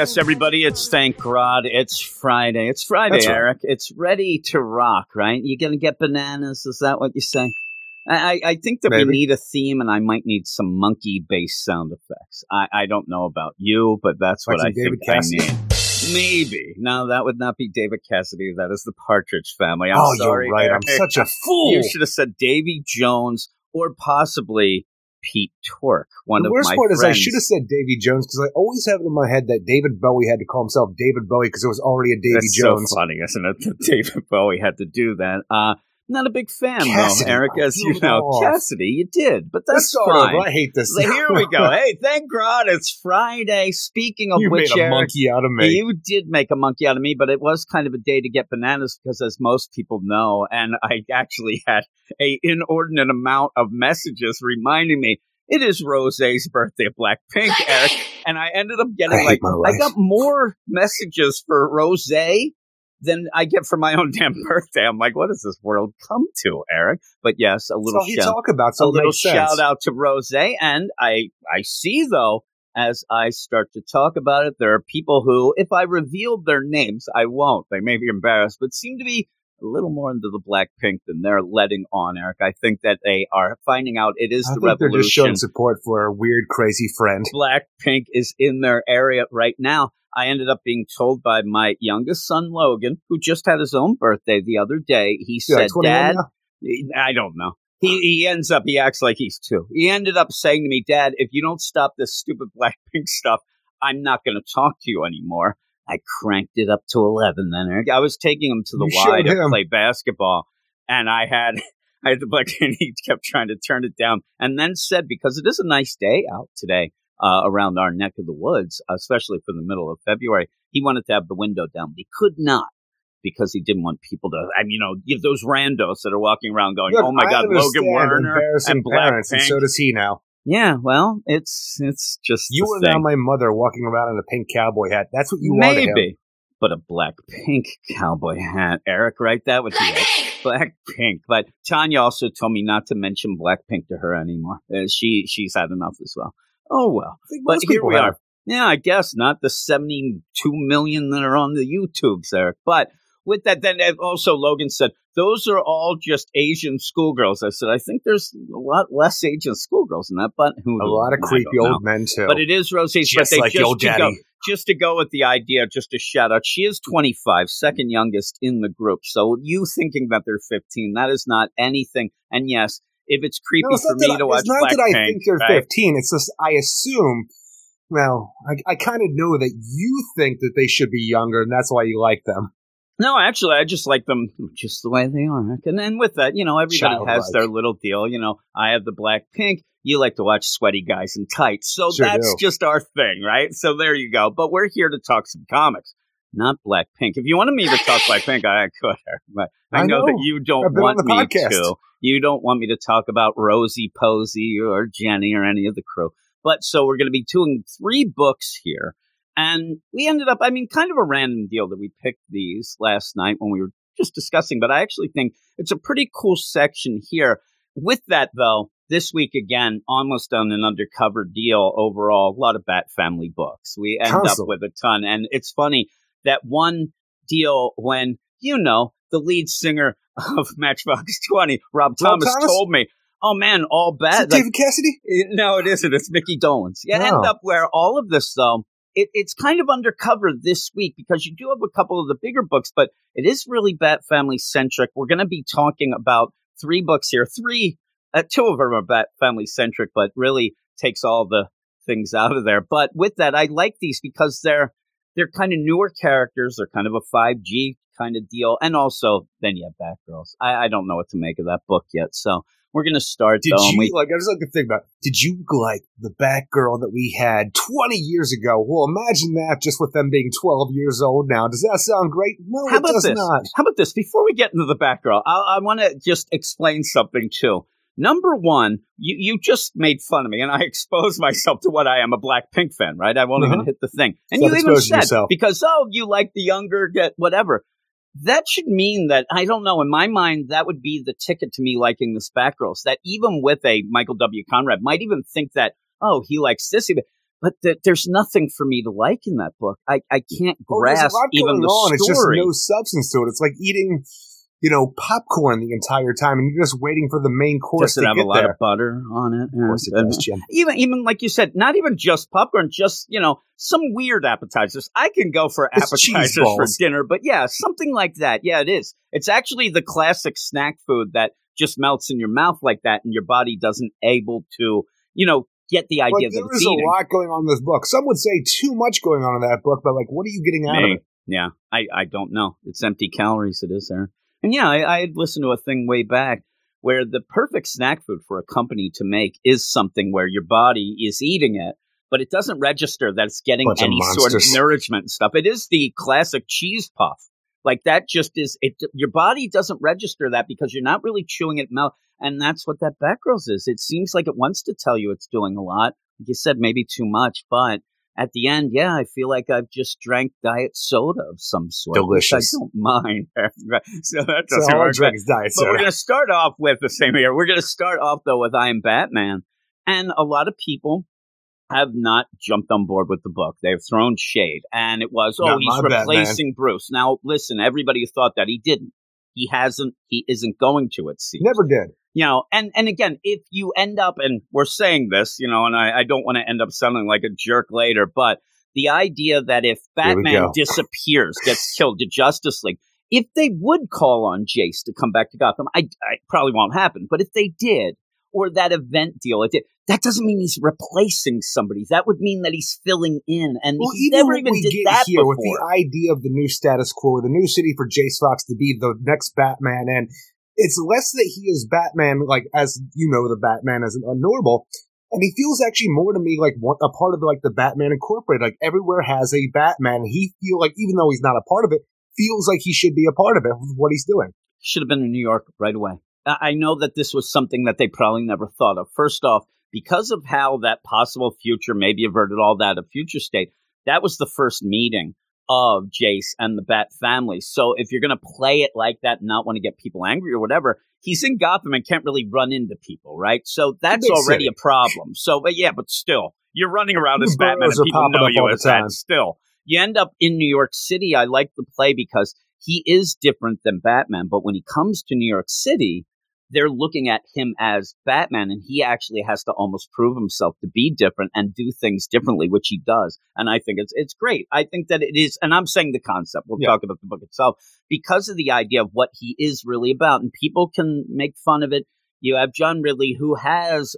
yes, everybody. It's thank God. It's Friday. It's Friday, right. Eric. It's ready to rock, right? You're gonna get bananas? Is that what you say? I, I think that we need a theme, and I might need some monkey-based sound effects. I, I don't know about you, but that's Like what I David think Cassidy? I need. Maybe. No, that would not be David Cassidy. That is the Partridge Family. I'm oh, sorry, you're right. I'm such a fool. You should have said Davy Jones or possibly Pete Tork. One of the of worst my part is I should have said Davy Jones because I always have it in my head that David Bowie had to call himself David Bowie because it was already a Davy That's Jones. so funny, isn't it? That David Bowie had to do that. Uh, not a big fan, Cassidy, though, Eric, as you blew know. off. Cassidy, you did, but that's Let's fine. over. I hate this. So here we go. Hey, thank God it's Friday. Speaking of you which, made a Eric, monkey out of me. you did make a monkey out of me, but it was kind of a day to get bananas because, as most people know, and I actually had a inordinate amount of messages reminding me it is Rose's birthday of Blackpink, Eric, and I ended up getting I like I got more messages for Rose than I get for my own damn birthday. I'm like, what does this world come to, Eric? But yes, a little you shout talk about, a so it little sense. shout out to Rose. And I, I see though, as I start to talk about it, there are people who, if I revealed their names, I won't. They may be embarrassed, but seem to be a little more into the Blackpink than they're letting on, Eric. I think that they are finding out it is I the think they're just showing support for a weird, crazy friend. Blackpink is in their area right now. I ended up being told by my youngest son, Logan, who just had his own birthday the other day. He You're said, Dad, now? I don't know. He he ends up he acts like he's two. He ended up saying to me, Dad, if you don't stop this stupid Blackpink stuff, I'm not going to talk to you anymore. I cranked it up to eleven. Then I was taking him to the You Y to him. play basketball, and I had I had the Black and he kept trying to turn it down, and then said because it is a nice day out today uh, around our neck of the woods, especially for the middle of February, he wanted to have the window down, but he could not because he didn't want people to, I mean, you know, give those randos that are walking around going, Look, "Oh my I God, Logan Werner and parents, and so does he now. Yeah, well, it's it's just You the are now my mother walking around in a pink cowboy hat. That's what you wanted him. maybe, but a black pink cowboy hat. Eric, right? that with you. Black pink. But Tanya also told me not to mention black pink to her anymore. Uh, she she's had enough as well. Oh well. But here we have. are. Yeah, I guess not the 72 million that are on the YouTubes, Eric. But with that, then also Logan said, those are all just Asian schoolgirls. I said, I think there's a lot less Asian schoolgirls in that, but who A lot of creepy don't know. old men too. But it is Rose's Just birthday. like just to go, daddy. just to go with the idea, just a shout out. She is 25, second youngest in the group. So you thinking that they're 15, that is not anything. And yes, if it's creepy No, it's for me I- to watch It's not that I Blackpink, think they're right? 15. It's just I assume. Well, I, I kind of know that you think that they should be younger, and that's why you like them. No, actually, I just like them just the way they are. And then with that, you know, everybody has their little deal. You know, I have the black pink. You like to watch sweaty guys in tights. So Sure that's do. just our thing, right? So there you go. But we're here to talk some comics, not black pink. If you wanted me to talk black pink, I could. But I, I know, know. that you don't I've been on want me podcast. to. You don't want me to talk about Rosie Posey or Jennie or any of the crew. But so we're going to be doing three books here. And we ended up, I mean, kind of a random deal that we picked these last night when we were just discussing, but I actually think it's a pretty cool section here. With that, though, this week again, almost on an undercover deal overall, a lot of Bat Family books. We end up with a ton. And it's funny that one deal when, you know, the lead singer of Matchbox 20, Rob Thomas, Thomas? told me, oh man, all Is bad. it David Cassidy? No, it isn't. It's Micky Dolenz. You end Oh. up where all of this, though, it, it's kind of undercover this week because you do have a couple of the bigger books, but it is really Bat Family centric. We're going to be talking about three books here. Three, uh, two of them are Bat Family centric, but really takes all the things out of there. But with that, I like these because they're they're kind of newer characters. They're kind of a five G kind of deal, and also then you have Batgirls. I, I don't know what to make of that book yet, so we're going to start. Did though, you we- like? I just like to think about. Did you like the Batgirl that we had 20 years ago? Well, imagine that just with them being 12 years old now. Does that sound great? No, How it about does this? not. How about this? Before we get into the Batgirl, I, I want to just explain something too. Number one, you, you just made fun of me, and I exposed myself to what I am a Black Pink fan, right? I won't even Uh-huh. hit the thing. And Stop you even said yourself. because oh, you like the younger, get whatever. That should mean that I don't know. In my mind, that would be the ticket to me liking the Batgirls. That even with a Michael W. Conrad, might even think that oh, he likes Sissy. But but th- there's nothing for me to like in that book. I, I can't Oh, grasp lot even the on. It's just no substance to it. It's like eating, you know, popcorn the entire time, and you're just waiting for the main course Does it to have get a lot there. of butter on it? Of course it does, uh, Jim. even even like you said, not even just popcorn, just you know some weird appetizers. I can go for It's appetizers for dinner, but yeah, something like that. Yeah, it is. It's actually the classic snack food that just melts in your mouth like that, and your body doesn't able to you know get the idea Like, that there it's a lot going on in this book. Some would say too much going on in that book, but like, what are you getting out Me. of it? Yeah, I, I don't know. It's empty calories. It is there. And yeah, I, I had listened to a thing way back where the perfect snack food for a company to make is something where your body is eating it, but it doesn't register that it's getting Bunch of any sort of nourishment and stuff. It is the classic cheese puff. Like that just is it your body doesn't register that because you're not really chewing it mouth. And that's what that Batgirls is. It seems like it wants to tell you it's doing a lot. Like you said, maybe too much, but at the end, yeah, I feel like I've just drank diet soda of some sort. Delicious. I don't mind. so that's So all I drink is diet But we're going to start off with the same here. We're going to start off though with I Am Batman, and a lot of people have not jumped on board with the book. They've thrown shade, and it was, oh, Not he's my Batman. replacing Bruce. Now, listen, everybody thought that he didn't. He hasn't. He isn't going to. It seems Never did. You know, and and again, if you end up, and we're saying this, you know, and I, I don't want to end up sounding like a jerk later, but the idea that if Batman disappears, gets killed to Justice League, if they would call on Jace to come back to Gotham, I, I probably won't happen. But if they did, or that event deal, it did, that doesn't mean he's replacing somebody. That would mean that he's filling in, and Well, he never even did get that here before. with the idea of the new status quo, the new city for Jace Fox to be the next Batman, and it's less that he is Batman, like as you know, the Batman as a normal, and he feels actually more to me like one, a part of like the Batman Incorporated. Like everywhere has a Batman. He feel like even though he's not a part of it, feels like he should be a part of it with what he's doing. should have been in New York right away. I know that this was something that they probably never thought of. First off, because of how that possible future maybe averted all that a future state, that was the first meeting of Jace and the Bat family. So if you're going to play it like that and not want to get people angry or whatever, he's in Gotham and can't really run into people, right? So that's already a problem. So, but yeah, but still, you're running around as Batman and people know you as that. Still, you end up in New York City. I like the play because he is different than Batman, but when he comes to New York City, they're looking at him as Batman, and he actually has to almost prove himself to be different and do things differently, which he does. And I think it's it's great. I think that it is, and I'm saying the concept. We'll Yeah. talk about the book itself because of the idea of what he is really about, and people can make fun of it. You have John Ridley, who has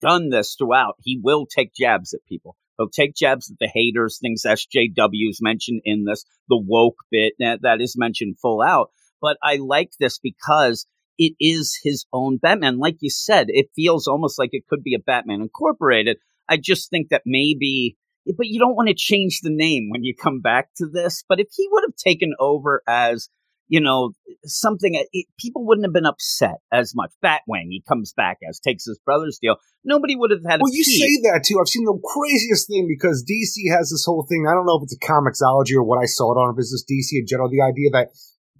done this throughout. He will take jabs at people. He'll take jabs at the haters, things SJWs mentioned in this, the woke bit that, that is mentioned full out. But I like this because it is his own Batman. Like you said, it feels almost like it could be a Batman Incorporated. I just think that maybe, but you don't want to change the name when you come back to this. But if he would have taken over as, you know, something, it, people wouldn't have been upset as much. Batwing, he comes back as, takes his brother's deal. Nobody would have had a Well, you peep. say that too. I've seen the craziest thing because DC has this whole thing. I don't know if it's a comiXology or what I saw it on, if it's just DC in general. The idea that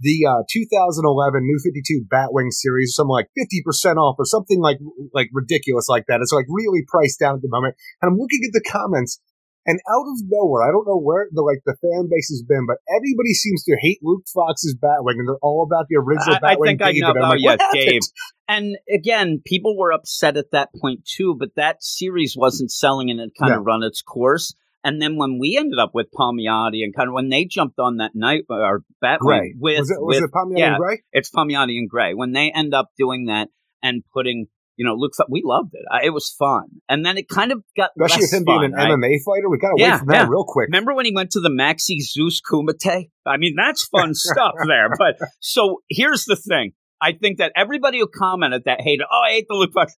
the uh, 2011 New 52 Batwing series, something like 50% off or something like like ridiculous like that. It's like really priced down at the moment. And I'm looking at the comments, and out of nowhere, I don't know where the like the fan base has been, but everybody seems to hate Luke Fox's Batwing, and they're all about the original I, I Batwing. think I know. Oh, like, yeah. Dave. And again, people were upset at that point too, but that series wasn't selling and it kind No. of run its course. And then when we ended up with Palmiotti and kind of when they jumped on that night uh, or Batman Gray. with, was it, was with it Palmiotti yeah. and Gray? it's Palmiotti and Gray, when they end up doing that and putting, you know, Luke, Fo- we loved it. I, it was fun. And then it kind of got Especially less with him fun, being an right? MMA fighter, we got away Yeah, from that yeah. real quick. Remember when he went to the Maxie Zeus Kumite? I mean, that's fun stuff there. But so here's the thing. I think that everybody who commented that hated, oh, I hate the Luke Fox.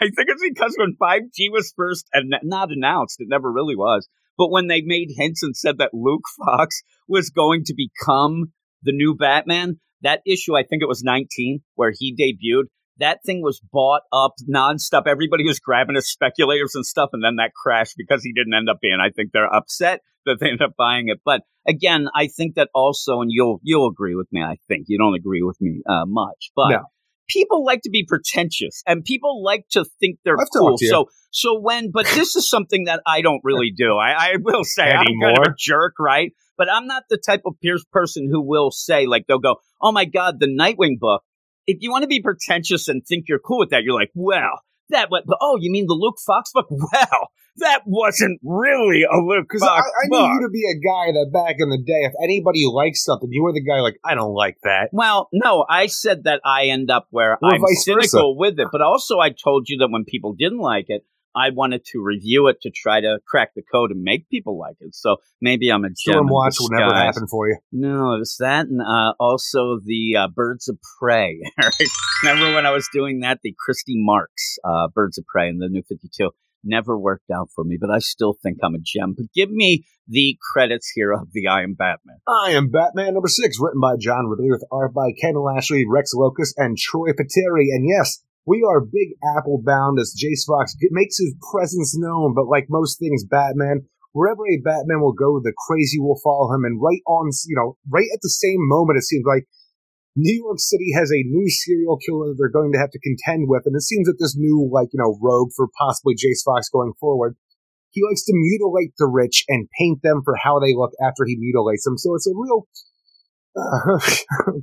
I think it's because when 5G was first and not announced, it never really was. But when they made hints and said that Luke Fox was going to become the new Batman, that issue, I think it was 19, where he debuted, that thing was bought up nonstop. Everybody was grabbing his speculators and stuff, and then that crashed because he didn't end up being. I think they're upset that they ended up buying it. But again, I think that also, and you'll you'll agree with me. I think you don't agree with me uh, much, but No. People like to be pretentious and people like to think they're I've cool. So, so when, but this is something that I don't really do. I, I will say Anymore. I'm kind of a jerk, right? But I'm not the type of person who will say, like, they'll go, oh my God, the Nightwing book. If you want to be pretentious and think you're cool with that, you're like, well, that, what, oh, you mean the Luke Fox book? Well, that wasn't really a Luke Because I, I knew you to be a guy that back in the day, if anybody likes something, you were the guy like, I don't like that. Well, no, I said that I end up where or I'm cynical versa. with it, but also I told you that when people didn't like it, I wanted to review it to try to crack the code and make people like it. So maybe I'm a gem. watch will never happen for you. No, it was that, and uh, also the uh, Birds of Prey. Remember when I was doing that? The Christy Marx uh, Birds of Prey in the New Fifty Two never worked out for me, but I still think I'm a gem. But give me the credits here of the I Am Batman. I Am Batman number six, written by John Ridley with art by Ken Lashley, Rex Lokus, and Troy Peteri. And yes, we are big Apple bound as Jace Fox makes his presence known, but like most things Batman, wherever a Batman will go, the crazy will follow him. And right on, you know, right at the same moment, it seems like New York City has a new serial killer that they're going to have to contend with. And it seems that this new, like, you know, rogue for possibly Jace Fox going forward, he likes to mutilate the rich and paint them for how they look after he mutilates them. So it's a real uh,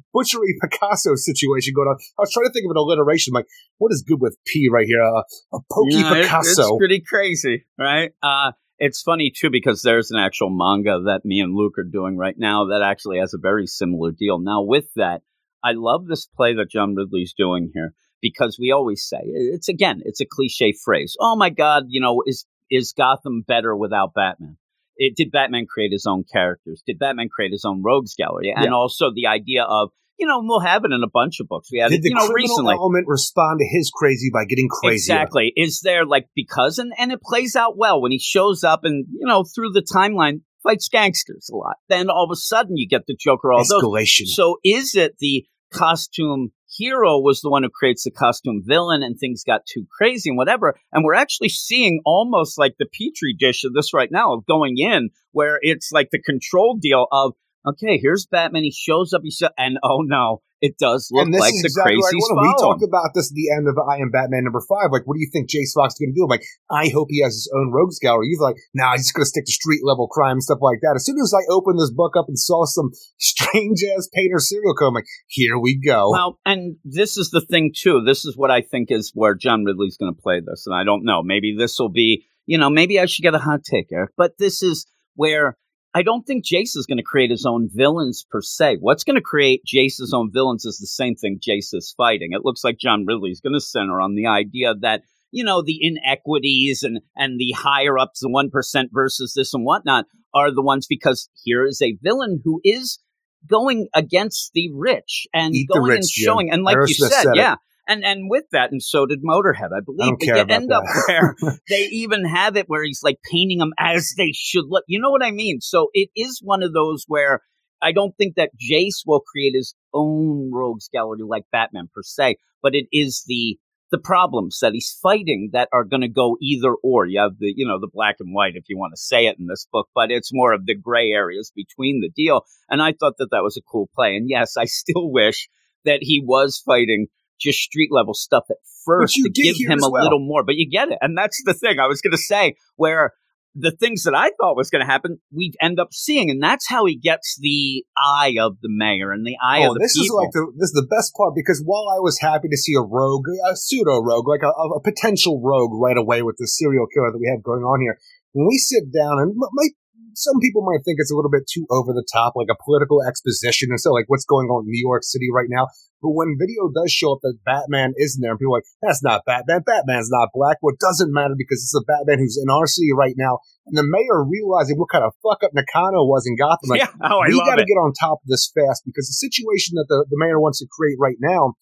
butchery Picasso situation going on. I was trying to think of an alliteration. Like, what is good with P right here? Uh, a pokey you know, Picasso. It, it's pretty crazy, right? Uh, it's funny too because there's an actual manga that me and Luke are doing right now that actually has a very similar deal. Now, with that, I love this play that John Ridley's doing here because we always say it's again, it's a cliche phrase. Oh my God, you know, is is Gotham better without Batman? It, did Batman create his own characters? Did Batman create his own rogues gallery? And yeah. also the idea of you know, we'll have it in a bunch of books. We had Did it, you know, recently. element respond to his crazy by getting crazy? Exactly. Is there like because and and it plays out well when he shows up and you know through the timeline fights gangsters a lot. Then all of a sudden you get the Joker. All Escalation. Those. So is it the costume hero was the one who creates the costume villain and things got too crazy and whatever. And we're actually seeing almost like the petri dish of this right now of going in where it's like the control deal of okay, here's Batman. He shows up. He said, and oh no, it does look like the exactly crazy right. We talked about this at the end of I Am Batman number five. Like, what do you think Jace Fox is going to do? I'm like, I hope he has his own rogues gallery. He's like, nah, he's just going to stick to street level crime and stuff like that. As soon as I opened this book up and saw some strange ass painter serial killer, I'm like, here we go. Well, and this is the thing too. This is what I think is where John Ridley's going to play this, and I don't know. Maybe this will be, you know, maybe I should get a hot take, Eric. But this is where I don't think Jace is going to create his own villains per se. What's going to create Jace's own villains is the same thing Jace is fighting. It looks like John Ridley is going to center on the idea that, you know, the inequities and, and the higher ups, the 1% versus this and whatnot are the ones because here is a villain who is going against the rich and Eat going rich, and showing. Jim. And like you said, said yeah, and and with that, and so did Motorhead, I believe. I they end that. up where they even have it where he's like painting them as they should look. You know what I mean? So it is one of those where I don't think that Jace will create his own rogues gallery like Batman per se, but it is the the problems that he's fighting that are going to go either or. You have the, you know, the black and white, if you want to say it in this book, but it's more of the gray areas between the deal. And I thought that that was a cool play. And yes, I still wish that he was fighting just street level stuff at first to give him a well. little more. But you get it. And that's the thing I was going to say where the things that I thought was going to happen, we end up seeing, and that's how he gets the eye of the mayor and the eye oh, of the this people. is like the this is the best part because while I was happy to see a rogue, a pseudo rogue, like a, a potential rogue right away with the serial killer that we have going on here, when we sit down and my some people might think it's a little bit too over the top, like a political exposition and so like what's going on in New York City right now. But when video does show up that Batman isn't there, and people are like, that's not Batman. Batman's not black. Well, it doesn't matter because it's a Batman who's in our city right now. And the mayor realizing what kind of fuck up Nakano was in Gotham. Like, yeah, oh, we got to get on top of this fast because the situation that the, the mayor wants to create right now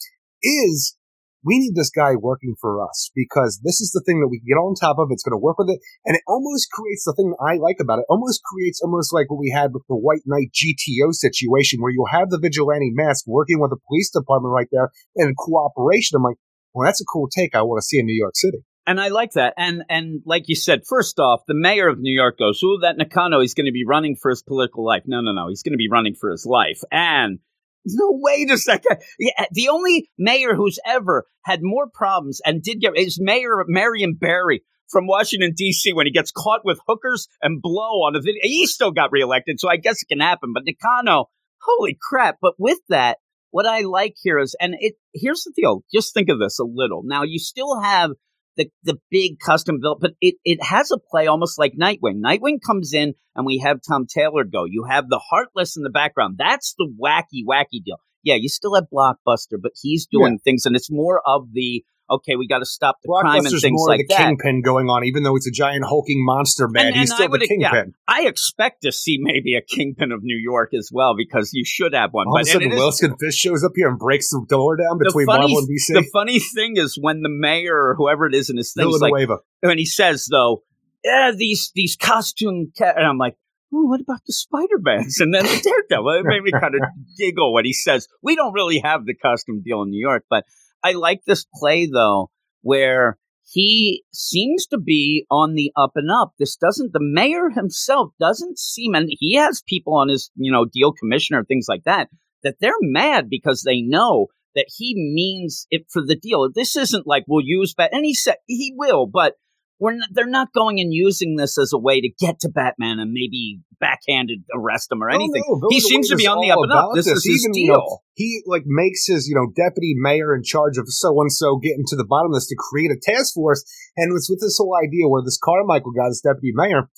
is we need this guy working for us because this is the thing that we can get on top of. It's going to work with it. And it almost creates the thing I like about it. Almost creates almost like what we had with the White Knight GTO situation where you'll have the vigilante mask working with the police department right there in cooperation. I'm like, well, that's a cool take I want to see in New York City. And I like that. And and like you said, first off, the mayor of New York goes, "Ooh, that Nakano, he's going to be running for his political life." No, no, no, he's going to be running for his life. And no does that guy. Yeah, the only mayor who's ever had more problems and did get is Mayor Marion Barry from Washington D.C. when he gets caught with hookers and blow on a video. He still got reelected, so I guess it can happen. But Nakano, holy crap! But with that, what I like here is, and it here's the deal. Just think of this a little. Now you still have the the big custom built, but it it has a play almost like Nightwing. Nightwing comes in and we have Tom Taylor go. You have the Heartless in the background. That's the wacky wacky deal. Yeah, you still have Blockbuster, but he's doing yeah. things, and it's more of the okay, we got to stop the crime and things more like the that. kingpin going on, even though it's a giant hulking monster man. And, he's and still the kingpin. Yeah, I expect to see maybe a kingpin of New York as well because you should have one. All but, of a sudden, Wilson Fisk shows up here and breaks the door down between funny, Marvel and DC. The funny thing is when the mayor or whoever it is in his thing, like, when he says though, yeah, these these costume, ca-, and I'm like. Oh, what about the Spider Mans? And then the Daredevil. It made me kind of giggle when he says, We don't really have the costume deal in New York, but I like this play though where he seems to be on the up and up. This doesn't, the mayor himself doesn't seem, and he has people on his, you know, deal commissioner, things like that, that they're mad because they know that he means it for the deal. This isn't like we'll use, but, and he said he will, but we're not, they're not going and using this as a way to get to Batman and maybe backhanded arrest him or anything. Oh, no, he seems to be on the up and up. This, this, is his deal. Know, he like makes his you know deputy mayor in charge of so and so getting to the bottom of this to create a task force, and it's with this whole idea where this Carmichael guy, this deputy mayor,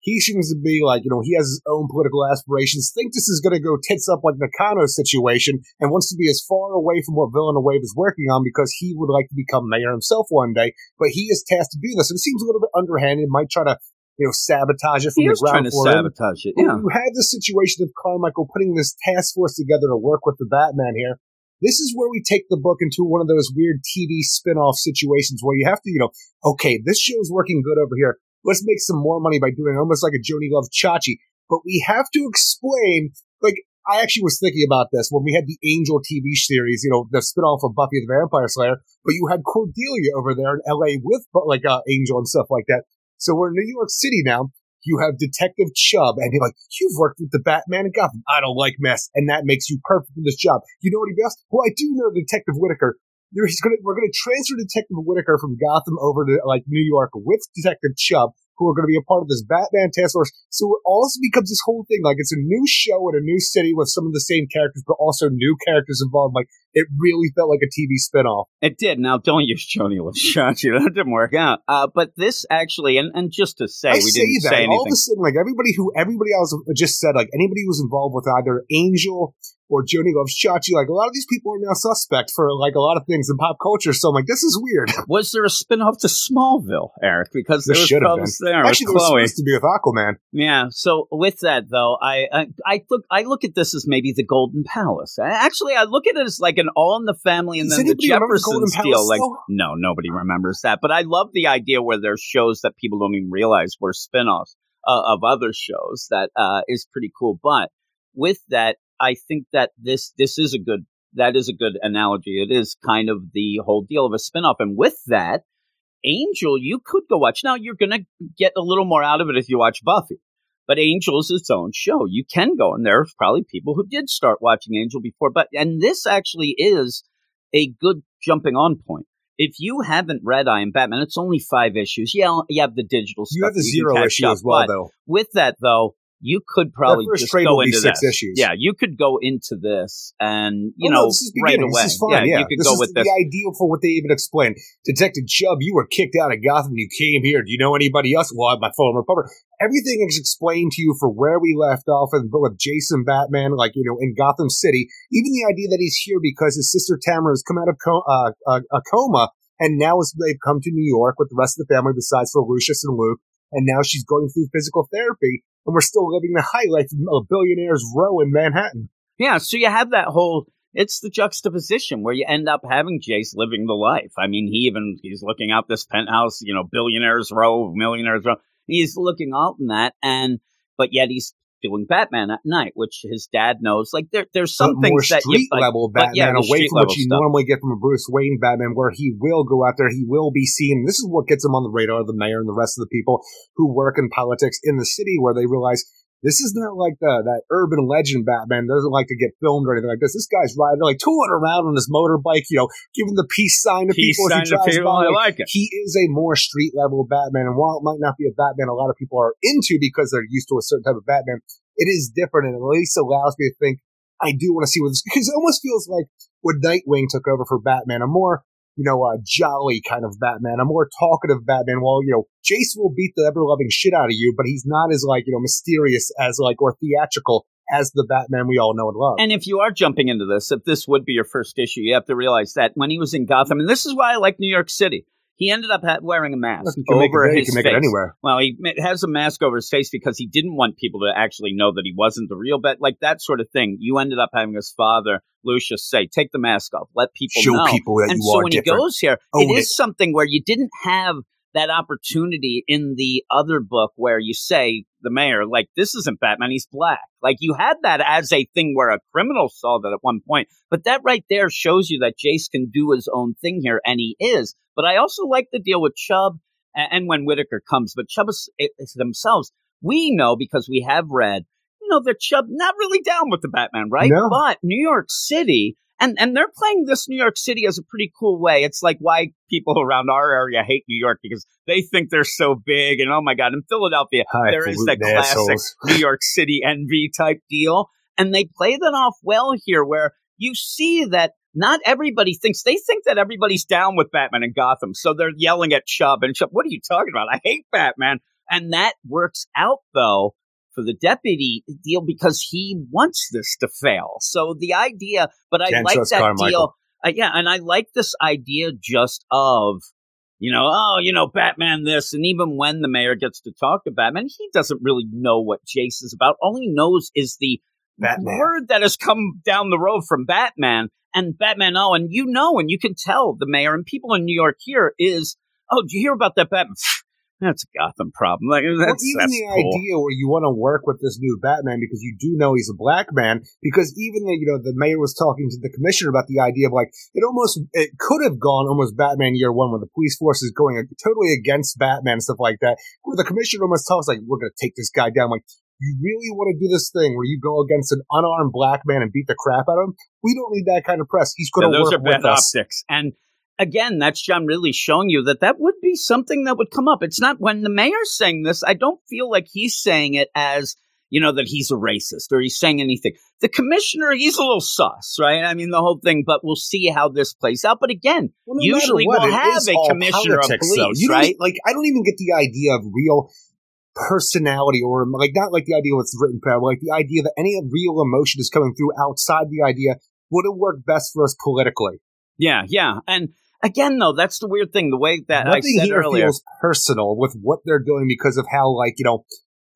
he seems to be like, you know, he has his own political aspirations, think this is going to go tits up like Nakano's situation, and wants to be as far away from what Villeneuve is working on because he would like to become mayor himself one day. But he is tasked to do this. And it seems a little bit underhanded, might try to, you know, sabotage it from he the ground trying to sabotage it. Yeah. You had the situation of Carmichael putting this task force together to work with the Batman here. This is where we take the book into one of those weird TV spin-off situations where you have to, you know, okay, this show's working good over here let's make some more money by doing almost like a Joanie Love Chachi. But we have to explain, like, I actually was thinking about this when we had the Angel TV series, you know, the spinoff of Buffy the Vampire Slayer, but you had Cordelia over there in LA with, like, uh, Angel and stuff like that. So we're in New York City now. You have Detective Chubb, and you're like, you've worked with the Batman and Gotham. I don't like mess, and that makes you perfect for this job. You know what he does? Well, I do know Detective Whitaker he's gonna we're gonna transfer Detective Whitaker from Gotham over to like New York with Detective Chubb, who are gonna be a part of this Batman task force. So it also becomes this whole thing like it's a new show in a new city with some of the same characters, but also new characters involved. Like it really felt like a TV spinoff. It did. Now don't use Joanie you. That didn't work out. Uh, but this actually, and, and just to say, I we say didn't that. say anything. All of a sudden, like everybody who everybody else just said, like anybody who was involved with either Angel or Joanie Loves Chachi. Like a lot of these people are now suspect for like a lot of things in pop culture. So I'm like, this is weird. Was there a spinoff to Smallville, Eric? Because there, there was been. There Actually, with Chloe. supposed to be with Aquaman. Yeah. So with that though, I, I I look I look at this as maybe the Golden Palace. Actually, I look at it as like an All in the Family and Does then the Jeffersons the deal. Like, no, nobody remembers that. But I love the idea where there's shows that people don't even realize were spinoffs uh, of other shows. That uh, is pretty cool. But with that, I think that this this is a good that is a good analogy. It is kind of the whole deal of a spinoff, and with that, Angel, you could go watch. Now you're going to get a little more out of it if you watch Buffy, but Angel is its own show. You can go, and there's probably people who did start watching Angel before, but and this actually is a good jumping on point. If you haven't read I Am Batman, it's only five issues. Yeah, you have the digital you have the zero issue up, as well, though. With that, though, you could probably just go into six this. issues. Yeah, you could go into this and you oh, know no, this is right beginning. away. This is fine. Yeah, Yeah, you could this go is with the this. ideal for what they even explained. Detective Chubb, you were kicked out of Gotham. You came here. Do you know anybody else? Well, my former partner. Everything is explained to you for where we left off and with Jason Batman, like you know, in Gotham City. Even the idea that he's here because his sister Tamara has come out of co- uh, a, a coma and now is, they've come to New York with the rest of the family besides for Lucius and Luke. And now she's going through physical therapy and we're still living the high life of billionaire's row in Manhattan. Yeah, so you have that whole it's the juxtaposition where you end up having Jace living the life. I mean, he even he's looking out this penthouse, you know, billionaires row, millionaires row. He's looking out in that and but yet he's doing Batman at night, which his dad knows. Like there, there's some but things that street you, level Batman, yeah, away from what you stuff. normally get from a Bruce Wayne Batman, where he will go out there, he will be seen. This is what gets him on the radar of the mayor and the rest of the people who work in politics in the city, where they realize this is not like the, that urban legend Batman doesn't like to get filmed or anything like this. This guy's riding like touring around on his motorbike, you know, giving the peace sign to Peace people sign to people, by. I like it. He is a more street level Batman, and while it might not be a Batman a lot of people are into because they're used to a certain type of Batman, it is different and at least allows me to think I do want to see what this because it almost feels like when Nightwing took over for Batman, a more you know, a jolly kind of Batman, a more talkative Batman. While you know, Jason will beat the ever loving shit out of you, but he's not as like you know mysterious as like or theatrical as the Batman we all know and love. And if you are jumping into this, if this would be your first issue, you have to realize that when he was in Gotham, and this is why I like New York City, he ended up wearing a mask you can make over it, his face. Well, he has a mask over his face because he didn't want people to actually know that he wasn't the real Bat, like that sort of thing. You ended up having his father, Lucius, say, "Take the mask off, let people Show know." people that and you so are when different. he goes here, Own it is it. something where you didn't have that opportunity in the other book where you say the mayor, like, this isn't Batman, he's black. Like, you had that as a thing where a criminal saw that at one point. But that right there shows you that Jace can do his own thing here, and he is. But I also like the deal with Chubb a- and when Whitaker comes. But Chubb is, is themselves, we know because we have read, you know, that Chubb not really down with the Batman, right? No. But New York City, and and they're playing this New York City as a pretty cool way. It's like why people around our area hate New York because they think they're so big and oh my god, in Philadelphia there is that classic. New York City envy type deal, and they play that off well here, where you see that. Not everybody thinks they think that everybody's down with Batman and Gotham, so they're yelling at Chubb and Chubb. What are you talking about? I hate Batman, and that works out though for the deputy deal because he wants this to fail. So the idea, but I Can't like that Carmichael. deal. Uh, yeah, and I like this idea just of, you know, oh, you know, Batman this, and even when the mayor gets to talk to Batman, he doesn't really know what Jace is about. All he knows is the Batman. word that has come down the road from Batman and Batman. Oh, and you know, and you can tell the mayor and people in New York here is, oh, did you hear about that Batman? That's a Gotham problem. Like Well, that's, even that's the cool. idea where you want to work with this new Batman because you do know he's a black man. Because even the you know the mayor was talking to the commissioner about the idea of like it almost it could have gone almost Batman year one where the police force is going totally against Batman and stuff like that. Where the commissioner almost tells us, like we're going to take this guy down. Like you really want to do this thing where you go against an unarmed black man and beat the crap out of him? We don't need that kind of press. He's going to Yeah, those work are bad with us. optics. And again, that's John really showing you that that would be something that would come up. It's not when the mayor's saying this, I don't feel like he's saying it as, you know, that he's a racist or he's saying anything. The commissioner, he's a little sus, right? I mean, the whole thing, but we'll see how this plays out. But again, Well, no usually what, we'll have a commissioner of politics, though. police, right? Like, I don't even get the idea of real personality or like not like the idea what's written but like the idea that any real emotion is coming through outside the idea would have worked best for us politically. Yeah, yeah. And again, though, that's the weird thing. The way that I Nothing said here earlier. feels personal with what they're doing because of how like you know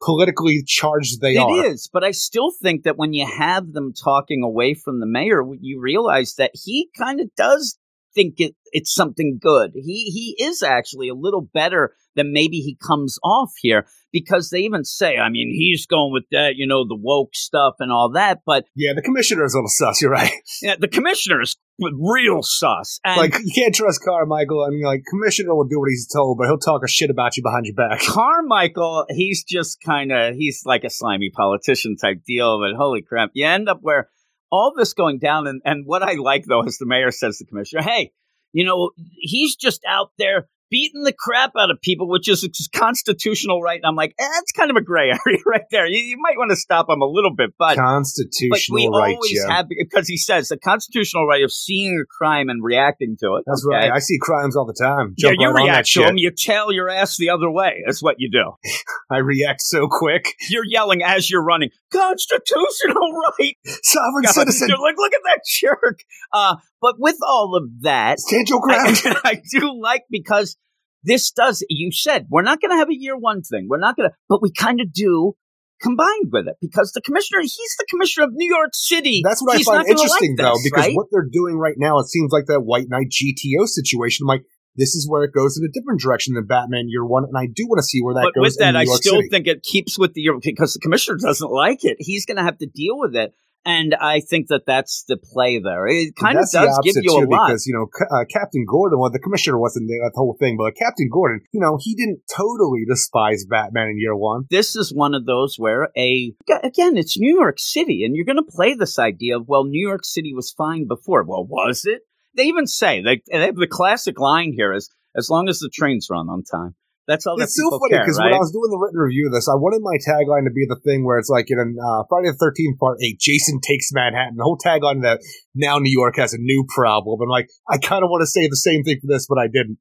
politically charged they It are. is, but I still think that when you have them talking away from the mayor, you realize that he kind of does think it, it's something good. He he is actually a little better than maybe he comes off here because they even say, I mean, he's going with that, you know, the woke stuff and all that, but Yeah, the commissioner is a little sus. You're right. yeah, the commissioner is real sus. And like you can't trust Carmichael. I mean, like commissioner will do what he's told, but he'll talk a shit about you behind your back. Carmichael, he's just kind of he's like a slimy politician type deal, but holy crap, you end up where all this going down, and and what I like though is the mayor says to the commissioner, hey, you know, he's just out there beating the crap out of people, which is constitutional right. And I'm like, eh, that's kind of a gray area right there. You, you might want to stop him a little bit, but. But Constitutional we right, always have because he says the constitutional right of seeing a crime and reacting to it. That's okay? right. I see crimes all the time. Yeah, Jump you right react to them. You tail your ass the other way. That's what you do. I react so quick. You're yelling as you're running. Constitutional right. Sovereign God, citizen. You're like, look at that jerk. Uh, but with all of that, Stand your ground. I, I do like because this does. You said we're not going to have a year one thing. We're not going to, but we kind of do combined with it because the commissioner, he's the commissioner of New York City. That's what He's I find interesting, like though, because right? what they're doing right now, it seems like that White Knight GTO situation. I'm like, this is where it goes in a different direction than Batman Year One, and I do want to see where that but goes. with that, I still City. think it keeps with the year because the commissioner doesn't like it. He's going to have to deal with it. And I think that that's the play there. It kind of does give you a lot because you know uh, Captain Gordon. Well, the commissioner wasn't there that whole thing, but Captain Gordon, you know, he didn't totally despise Batman in year one. This is one of those where a again, it's New York City, and you're going to play this idea of well, New York City was fine before. Well, was it? They even say they, they have the classic line here is as long as the trains run on time. That's all. It's so funny because right? when I was doing the written review of this, I wanted my tagline to be the thing where it's like in uh, Friday the Thirteenth Part Eight, Jason takes Manhattan. The whole tagline that now New York has a new problem, and like I kind of want to say the same thing for this, but I didn't.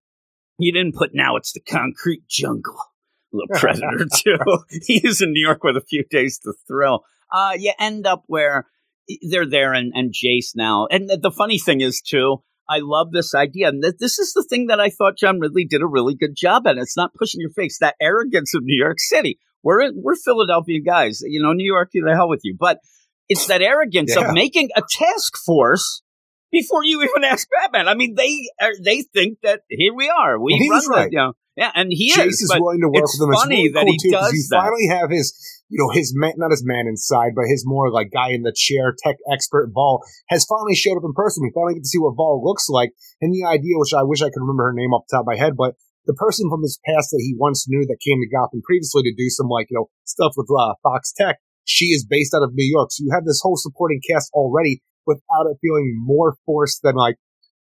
You didn't put now it's the concrete jungle. The Predator too. He's in New York with a few days to thrill. Uh, you end up where they're there and, and Jace now. And the, the funny thing is too, I love this idea. And th- this is the thing that I thought John Ridley did a really good job at. It's not pushing your face, that arrogance of New York City. We're, we're Philadelphia guys. You know, New York, you the hell with you. But it's that arrogance yeah. of making a task force before you even ask Batman. I mean, they are, they think that here we are. We well, run right. you know, yeah, and he Jace is. is willing to work with them. It's funny really that cool he too, does he that. finally have his, you know, his man, not his man inside, but his more like guy in the chair, tech expert Val has finally showed up in person. We finally get to see what Val looks like, and the idea, which I wish I could remember her name off the top of my head, but the person from his past that he once knew that came to Gotham previously to do some like you know stuff with uh, Fox Tech. She is based out of New York, so you have this whole supporting cast already without it feeling more forced than like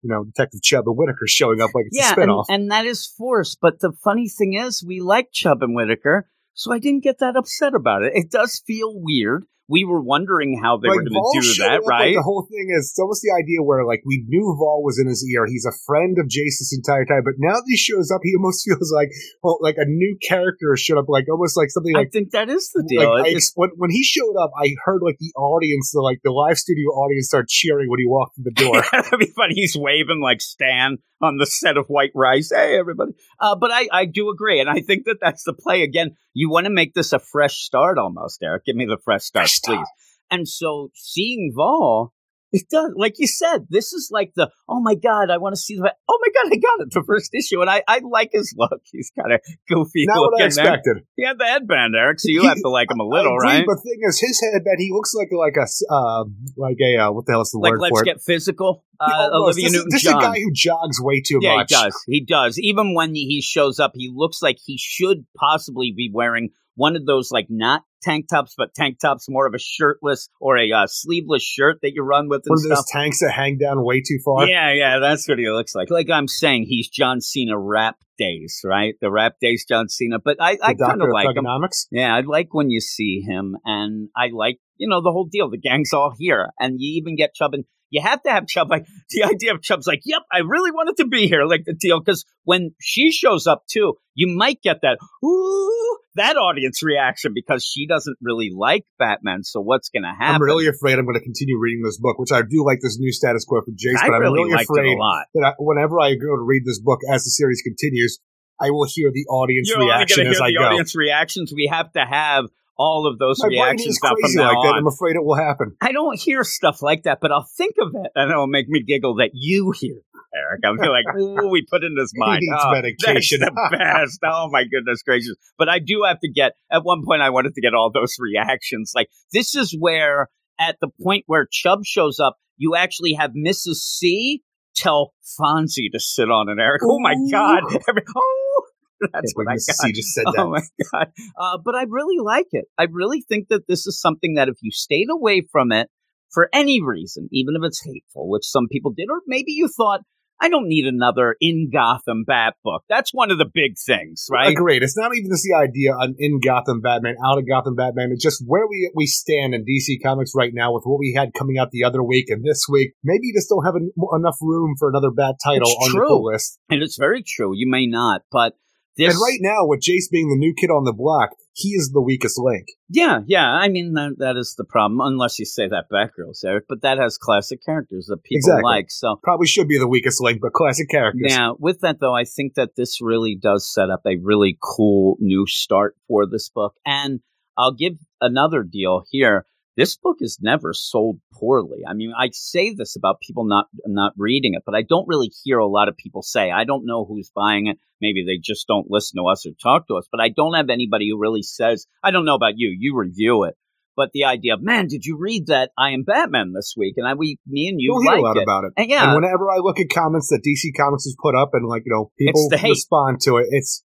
you know, Detective Chubb and Whitaker showing up like it's yeah, a spinoff. And, and that is forced. But the funny thing is, we like Chubb and Whitaker, so I didn't get that upset about it. It does feel weird we were wondering how they like, were going to do that, right? Like, the whole thing is it's almost the idea where like we knew Val was in his ear. He's a friend of Jace this entire time, but now that he shows up, he almost feels like well, like a new character showed up, like almost like something. like I think that is the deal. Like, I, when, when he showed up, I heard like the audience, the, like the live studio audience, start cheering when he walked through the door. Funny. He's waving like Stan on the set of White Rice. Hey, everybody. Uh, but I, I do agree. And I think that that's the play. Again, you want to make this a fresh start almost, Eric. Give me the fresh start, fresh please. Start. And so seeing Val, it does, like you said, this is like the, oh my God, I want to see the, oh my God, I got it, the first issue. And I, I like his look. He's kind of goofy. Not what I expected. He had the headband, Eric, so you he, have to like him a little, right? But the thing is, his headband, he looks like like a, uh, like a, uh, what the hell is the like, word let's for get physical. Uh, Olivia this, Newton this is a guy who jogs way too yeah, much. he does. He does. Even when he shows up, he looks like he should possibly be wearing one of those like not tank tops, but tank tops more of a shirtless or a uh, sleeveless shirt that you run with. And one of those tanks that hang down way too far. Yeah, yeah, that's what he looks like. Like I'm saying, he's John Cena rap days, right? The rap days, John Cena. But I, I kind of like him. Yeah, I like when you see him, and I like you know the whole deal. The gang's all here, and you even get Chubb and you have to have Chubb. Like the idea of Chubb's like, yep, I really wanted to be here, like the deal. Because when she shows up too, you might get that ooh that audience reaction because she doesn't really like Batman. So what's going to happen? I'm really afraid I'm going to continue reading this book, which I do like this new status quo for Jace. I but really I'm really afraid that I, whenever I go to read this book as the series continues, I will hear the audience You're reaction as I the go. Audience reactions. We have to have all of those My reactions is crazy like that. I'm afraid it will happen. I don't hear stuff like that, but I'll think of it, and it'll make me giggle that you hear, Eric. I'll be like, "Ooh, we put in this mind. He needs oh, medication. That's the best. Oh my goodness gracious! But I do have to get. At one point, I wanted to get all those reactions. Like this is where, at the point where Chubb shows up, you actually have Mrs. C tell Fonzie to sit on an Eric. Oh my God! Every, oh That's what I got. You just said that. Oh my god! Uh, but I really like it. I really think that this is something that if you stayed away from it for any reason, even if it's hateful, which some people did, or maybe you thought, I don't need another in Gotham Bat book. That's one of the big things, right? Agreed. It's not even just the idea on in Gotham Batman, out of Gotham Batman. It's just where we we stand in DC Comics right now with what we had coming out the other week and this week. Maybe you just don't have en- enough room for another Bat title it's on true. your list. And it's very true. You may not, but this, and right now, with Jace being the new kid on the block, he is the weakest link. Yeah, yeah. I mean, that, that is the problem, unless you say that Batgirl's Eric, but that has classic characters that people exactly. like. So probably should be the weakest link, but classic characters. Now, with that though, I think that this really does set up a really cool new start for this book, and I'll give another deal here this book is never sold poorly. I mean, I say this about people not not reading it, but I don't really hear a lot of people say. I don't know who's buying it. Maybe they just don't listen to us or talk to us. But I don't have anybody who really says, "I don't know about you. You review it." but the idea of man, did you read that I am Batman this week? And I, we, me and you, hear a lot it. about it. And yeah, And whenever I look at comments that DC Comics has put up and like, you know, people It's the hate. respond to it, it's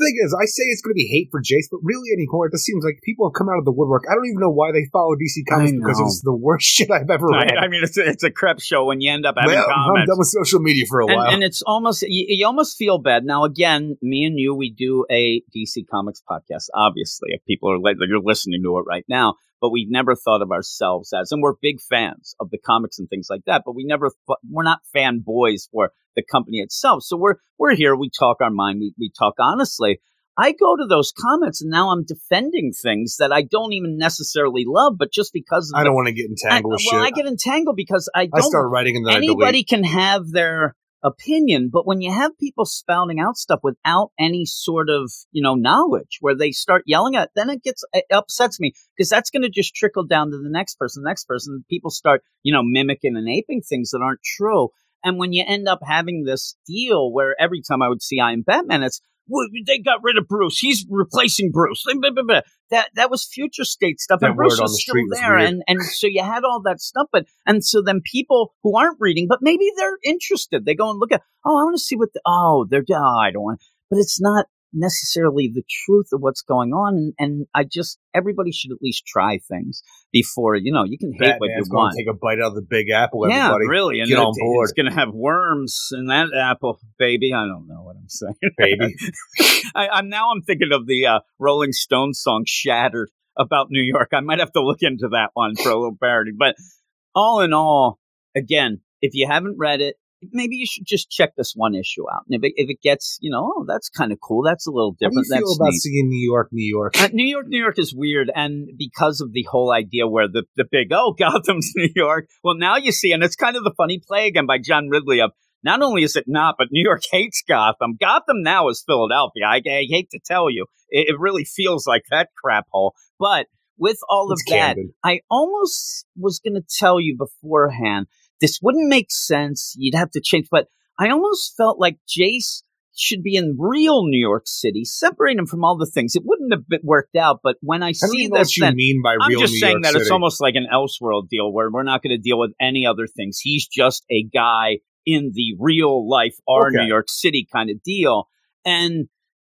thing is, I say it's going to be hate for Jace, but really anymore, it just seems like people have come out of the woodwork. I don't even know why they follow DC Comics because it's the worst shit I've ever read. I, I mean, it's a, it's a crep show when you end up having Well, I'm done with social media for a and, while. and it's almost you, you almost feel bad now again me and you we do a dc comics podcast obviously if people are li- you're listening to it right now but we never thought of ourselves as and we're big fans of the comics and things like that but we never th- we're not fanboys for the company itself so we're we're here we talk our mind we, we talk honestly I go to those comments and now I'm defending things that I don't even necessarily love, but just because of I the- don't want to get I, entangled with well, shit. I get entangled because I don't I start writing and then I anybody delete. can have their opinion, but when you have people spouting out stuff without any sort of, you know, knowledge where they start yelling at, then it gets, it upsets me because that's going to just trickle down to the next person, the next person. People start, you know, mimicking and aping things that aren't true. And when you end up having this deal where every time I would see I am Batman, it's, well, they got rid of Bruce. He's replacing Bruce. That that was future state stuff, That and Bruce was the still street was there, and and so you had all that stuff. But and so then people who aren't reading, but maybe they're interested, they go and look at, oh, I want to see what the, oh, they're, oh, I don't want, but it's not necessarily the truth of what's going on. And, and I just, everybody should at least try things before, you know, you can hate what you want. take a bite out of the big apple, everybody. Yeah, really. And Get it- on board. It's going to have worms in that apple, baby. I don't know what I'm saying. baby. I, I'm now I'm thinking of the uh, Rolling Stones song "Shattered" about New York. I might have to look into that one for a little parody. But all in all, again, if you haven't read it, maybe you should just check this one issue out. And if it, if it gets, you know, oh, that's kind of cool. That's a little How do different. you feel that's about neat. seeing New York, New York? Uh, New York, New York is weird, and because of the whole idea where the the big oh Gotham's New York. Well, now you see, and it's kind of the funny play again by John Ridley of not only is it not, but New York hates Gotham. Gotham now is Philadelphia. I, I hate to tell you, it, it really feels like that crap hole. But with all It's of that, Camden. I almost was going to tell you beforehand this wouldn't make sense. You'd have to change, but I almost felt like Jace should be in real New York City, separate him from all the things. It wouldn't have been worked out, but when I I see this, what you then mean by I'm just New saying York that City. it's almost like an Elseworld deal where we're not going to deal with any other things. He's just a guy in the real life, our Okay. New York City kind of deal. And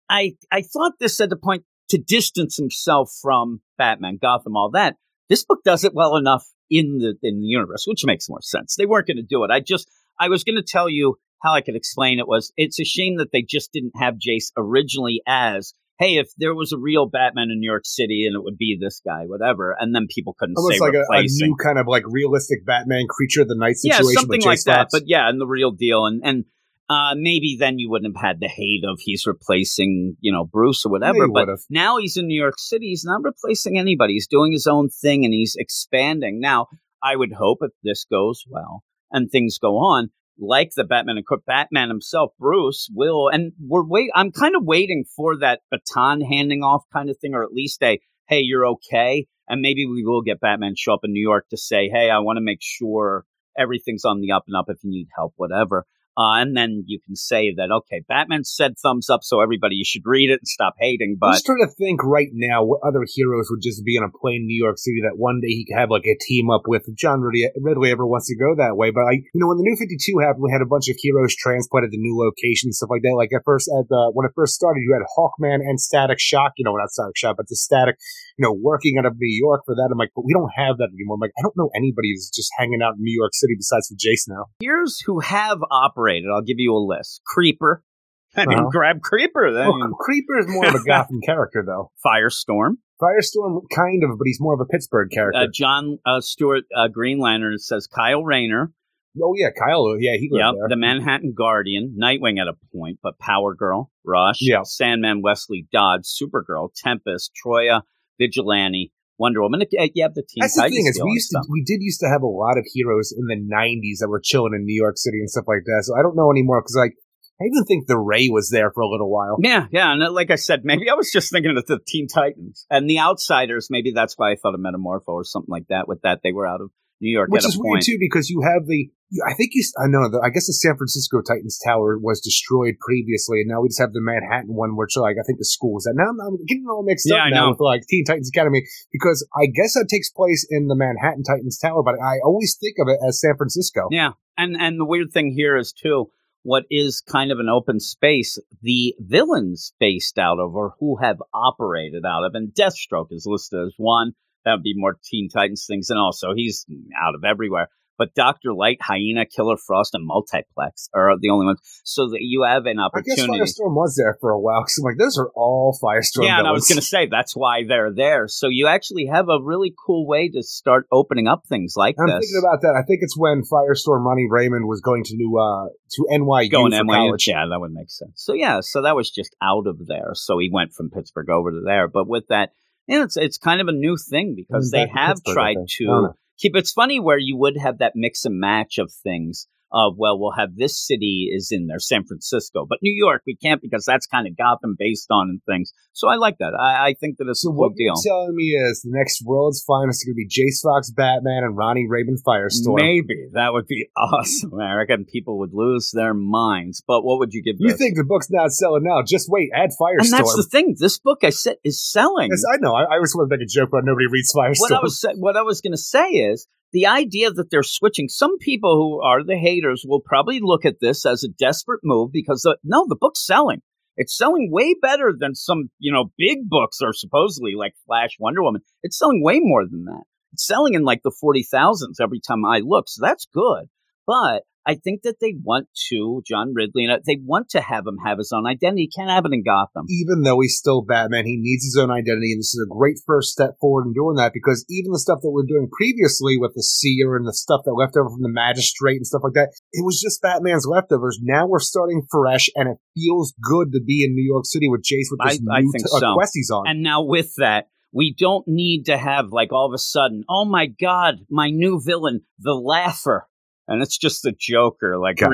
I I thought this at the point to distance himself from Batman, Gotham, all that. This book does it well enough in the in the universe, which makes more sense. They weren't going to do it. I just I was going to tell you how I could explain it was it's a shame that they just didn't have Jace originally as hey, if there was a real Batman in New York City and it would be this guy, whatever, and then people couldn't Almost say like a, a new kind of like realistic Batman creature of the night yeah, situation. something with like Jace that. But yeah, and the real deal, and and uh, maybe then you wouldn't have had the hate of he's replacing you know Bruce or whatever. you but would've. now he's in New York City. He's not replacing anybody. He's doing his own thing and he's expanding. Now, I would hope if this goes well and things go on, like the Batman and Batman himself, Bruce will, and we're wait. I'm kind of waiting for that baton handing off kind of thing, or at least a hey, you're okay, and maybe we will get Batman show up in New York to say, hey, I want to make sure everything's on the up and up if you need help, whatever. Uh, and then you can say that, okay, Batman said thumbs up, so everybody, you should read it and stop hating. But I'm just trying to think right now what other heroes would just be in a plain New York City that one day he could have like a team up with. John Ridley, Ridley ever wants to go that way, but I, you know, when the New Fifty Two happened, we had a bunch of heroes transplanted to new locations, stuff like that. Like at first, at the when it first started, you had Hawkman and Static Shock. You know, not Static Shock, but the Static. You know, working out of New York for that. I'm like, but we don't have that anymore. I'm like, I don't know anybody who's just hanging out in New York City besides for Jace now. here's who have operated. I'll give you a list. Creeper. I mean, Uh-huh. grab Creeper. Then Well, Creeper is more of a Gotham character, though. Firestorm. Firestorm, kind of, but he's more of a Pittsburgh character. Uh, John uh, Stewart, uh, Green Lantern, says Kyle Rayner. oh yeah, Kyle. Yeah, he lived Yep, there. the Manhattan Guardian, Nightwing at a point, but Power Girl, Rush, Yeah. Sandman, Wesley Dodge, Supergirl, Tempest, Troia, Vigilante, Wonder Woman. You have the Teen That's the thing is we used to we did used to have a lot of heroes in the '90s that were chilling in New York City and stuff like that. So I don't know anymore because like I even think the Ray was there for a little while. Yeah, yeah, and uh, like I said, maybe I was just thinking of the Teen Titans and the Outsiders. Maybe that's why I thought of Metamorpho or something like that. With that, they were out of New York. Which is weird too, because you have the. I think you. I know. I guess the San Francisco Titans Tower was destroyed previously, and now we just have the Manhattan one, which like I think the school is at. Now I'm getting all mixed yeah, up I now know. with like Teen Titans Academy because I guess that takes place in the Manhattan Titans Tower, but I always think of it as San Francisco. Yeah, and and the weird thing here is too what is kind of an open space the villains based out of or who have operated out of and deathstroke is listed as one that would be more teen titans things and also he's out of everywhere but Doctor Light, Hyena, Killer Frost, and Multiplex are the only ones. So that you have an opportunity. I guess. Firestorm was there for a while because I'm like, those are all Firestorm. yeah, and I was going to say that's why they're there. So you actually have a really cool way to start opening up things like I'm this. thinking about that. I think it's when Firestorm Ronnie Raymond was going to uh to NYU going for NYU. college. Yeah, that would make sense. So yeah, so that was just out of there. So he went from Pittsburgh over to there. But with that, yeah, it's it's kind of a new thing because they have Pittsburgh, tried to. Keep. It's funny where you would have that mix and match of things. Of well, we'll have this city is in there, San Francisco, but New York we can't because that's kind of Gotham based on and things. So I like that. I, I think that it's So a what deal. you're telling me is the next world's finest is going to be Jace Fox, Batman, and Ronnie Raymond Firestorm. Maybe that would be awesome. I reckon people would lose their minds. But what would you give? You this? think the book's not selling now? Just wait, add Firestorm. And that's the thing. This book I said is selling. Yes, I know. I, I was want to make a joke, but nobody reads Firestorm. what I was what I was going to say is the idea that they're switching. Some people who are the haters will probably look at this as a desperate move because the, no, the book's selling. It's selling way better than some you know big books are supposedly like Flash, Wonder Woman. It's selling way more than that. It's selling in like the forty thousands every time I look, so that's good. But I think that they want to John Ridley and they want to have him have his own identity. He can't have it in Gotham. even though he's still Batman, he needs his own identity, and this is a great first step forward in doing that because even the stuff that we're doing previously with the seer and the stuff that left over from the magistrate and stuff like that, it was just Batman's leftovers. Now we're starting fresh, and it feels good to be in New York City with Jace with this I- new t- uh, so. quest he's on. And now with that, we don't need to have like all of a sudden, oh my god, my new villain, the Laugher. And it's just the Joker, like God.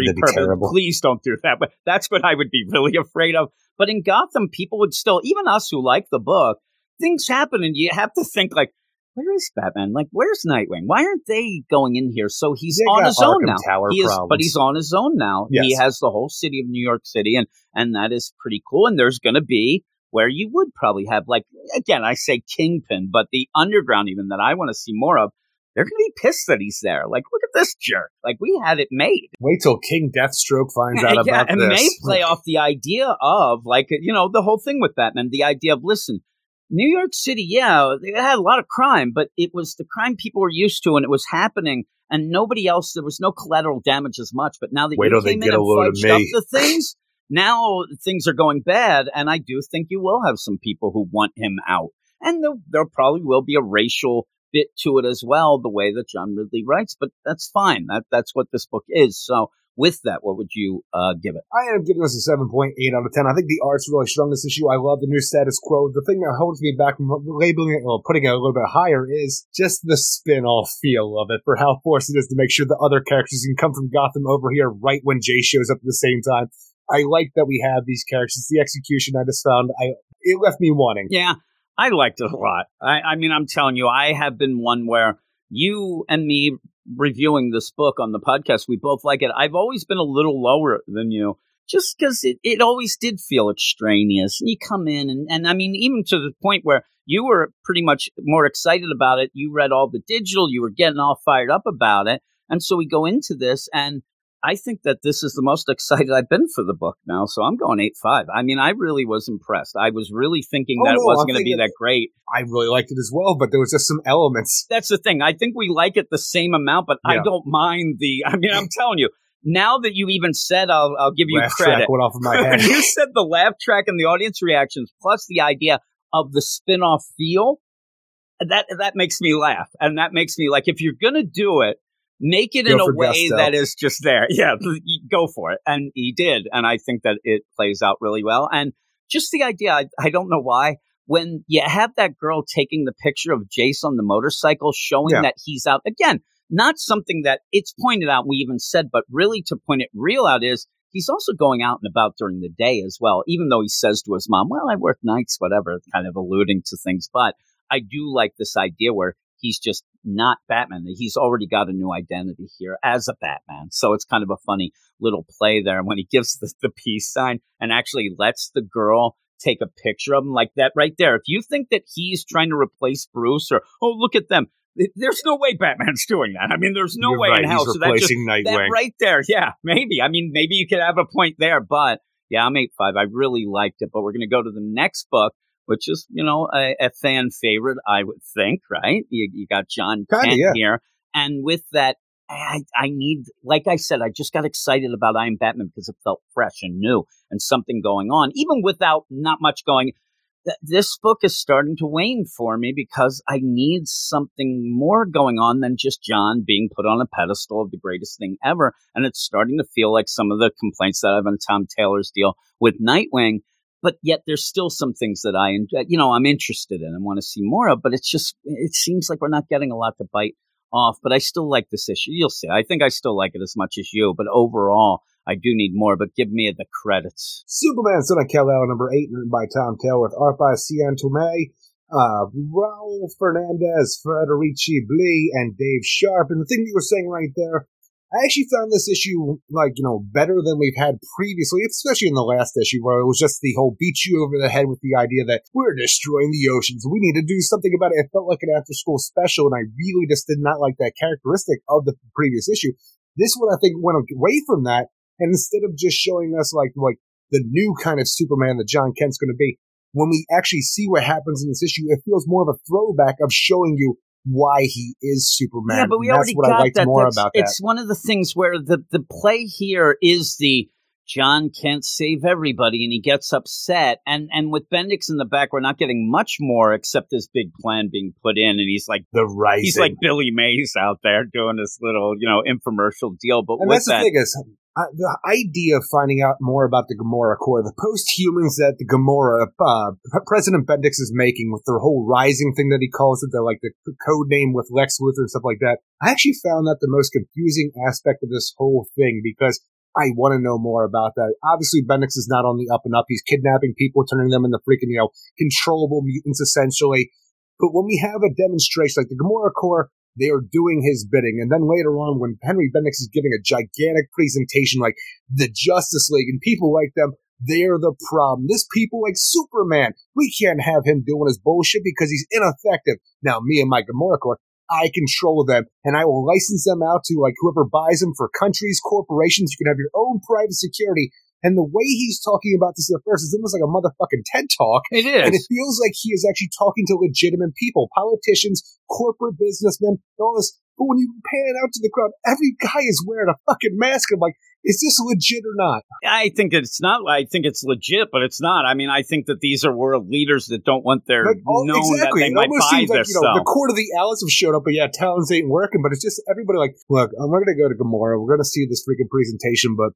Please don't do that. But that's what I would be really afraid of. But in Gotham, people would still, even us who like the book, things happen, and you have to think like, where is Batman? Like, where's Nightwing? Why aren't they going in here? So he's They on his own now. Tower He is, problems. but he's on his own now. He has the whole city of New York City, and and that is pretty cool. And there's going to be where you would probably have like again, I say Kingpin, but the underground even that I want to see more of. They're going to be pissed that he's there. Like, look at this jerk. Like, we had it made. Wait till King Deathstroke finds out yeah, about and this. may play off the idea of like you know the whole thing with Batman, the idea of listen, New York City, yeah, they had a lot of crime, but it was the crime people were used to, and it was happening, and nobody else. There was no collateral damage as much. But now that Wait you came in and fudged up the things, now things are going bad, and I do think you will have some people who want him out, and there, there probably will be a racial bit to it as well, the way that John Ridley writes. But that's fine. That that's what this book is. So with that, what would you uh, give it? I am giving this a 7.8 out of 10. I think the art's really strong this issue. I love the new status quo. The thing that holds me back from labeling it or putting it a little bit higher is just the spin-off feel of it for how forced it is to make sure the other characters can come from Gotham over here right when Jay shows up at the same time. I like that we have these characters. The execution I just found, I it left me wanting. Yeah, I liked it a lot. I, I mean, I'm telling you, I have been one where you and me reviewing this book on the podcast, we both like it. I've always been a little lower than you. Just because it, it always did feel extraneous. And you come in, and, and I mean, even to the point where you were pretty much more excited about it. You read all the digital, you were getting all fired up about it. And so we go into this, and I think that this is the most excited I've been for the book now. So I'm going 8 5. I mean, I really was impressed. I was really thinking Oh, that it wasn't going to be that great. I really liked it as well, but there was just some elements. That's the thing. I think we like it the same amount, but I don't mind the. I mean, I'm telling you, now that you even said, I'll, I'll give you Laugh credit. track went off of my head. you said the laugh track and the audience reactions, plus the idea of the spin off feel, that that makes me laugh. And that makes me like, if you're going to do it, make it Go in a way gusto. that is just there. Yeah, go for it. And he did. And I think that it plays out really well. And just the idea, I, I don't know why. When you have that girl taking the picture of Jace on the motorcycle, showing Yeah. that he's out again, not something that it's pointed out, we even said, but really to point it real out is he's also going out and about during the day as well, even though he says to his mom, Well, I work nights, whatever, kind of alluding to things. But I do like this idea where he's just not Batman. He's already got a new identity here as a Batman. So it's kind of a funny little play there. And when he gives the, the peace sign and actually lets the girl take a picture of him like that right there. If you think that he's trying to replace Bruce or, oh, look at them. There's no way Batman's doing that. I mean, there's no You're way right, in hell. He's So that, just, replacing that right there, yeah, maybe. I mean, maybe you could have a point there, but yeah, I'm eight five. I really liked it. But we're going to go to the next book, which is you know a, a fan favorite, I would think, right? You, you got John Kinda, Kent yeah. here, and with that, I, I need, like I said, I just got excited about I Am Batman because it felt fresh and new and something going on, even without not much going. Th- This book is starting to wane for me because I need something more going on than just John being put on a pedestal of the greatest thing ever. And it's starting to feel like some of the complaints that I have on Tom Taylor's deal with Nightwing. But yet, there's still some things that I, you know, I'm interested in and want to see more of. But it's just, it seems like we're not getting a lot to bite off, but I still like this issue. You'll see. I think I still like it as much as you, but overall, I do need more. But give me the credits. Superman Son of Kal-El, number eight, written by Tom Taylor, with art by Cian Tormey, uh, Raul Fernandez, Federico Blee, and Dave Sharpe. And the thing you were saying right there, I actually found this issue, like, you know, better than we've had previously, especially in the last issue where it was just the whole beat you over the head with the idea that we're destroying the oceans. We need to do something about it. It felt like an after school special, and I really just did not like that characteristic of the previous issue. This one, I think, went away from that, and instead of just showing us, like, like, the new kind of Superman that John Kent's going to be, when we actually see what happens in this issue, it feels more of a throwback of showing you why he is Superman. yeah, but we already that's what I got that. more That's- about that. it's one of the things where the the play here is the John can't save everybody, and he gets upset. And and with Bendix in the back, we're not getting much more except this big plan being put in, and he's like. The rising. He's like Billy Mays out there doing this little, you know, infomercial deal. But and that's the that, thing is, uh, the idea of finding out more about the Gamorra Corps, the post-humans that the Gamorra uh, President Bendix is making with their whole rising thing that he calls it, the like the code name with Lex Luthor and stuff like that. I actually found that the most confusing aspect of this whole thing because I want to know more about that. Obviously, Bendix is not on the up and up. He's kidnapping people, turning them into freaking, you know, controllable mutants essentially. But when we have a demonstration like the Gamorra Corps, they are doing his bidding. And then later on, when Henry Bendix is giving a gigantic presentation like the Justice League and people like them, they're the problem. This people like Superman, we can't have him doing his bullshit because he's ineffective. Now, me and my Gamorra Corps, I control them and I will license them out to like whoever buys them for countries, corporations. You can have your own private security. And the way he's talking about this at first is almost like a motherfucking TED talk. it And it is. feels like he is actually talking to legitimate people, politicians, corporate businessmen, all this. But when you pan out to the crowd, every guy is wearing a fucking mask. I'm like, is this legit or not? I think it's not. I think it's legit, but it's not. I mean, I think that these are world leaders that don't want their Like, oh, known exactly. that they it might almost buy seems like, you know, stuff. the court of the Alice have showed up, but yeah, talents ain't working. But it's just everybody like, look, I'm not going to go to Gamorra. We're going to see this freaking presentation, but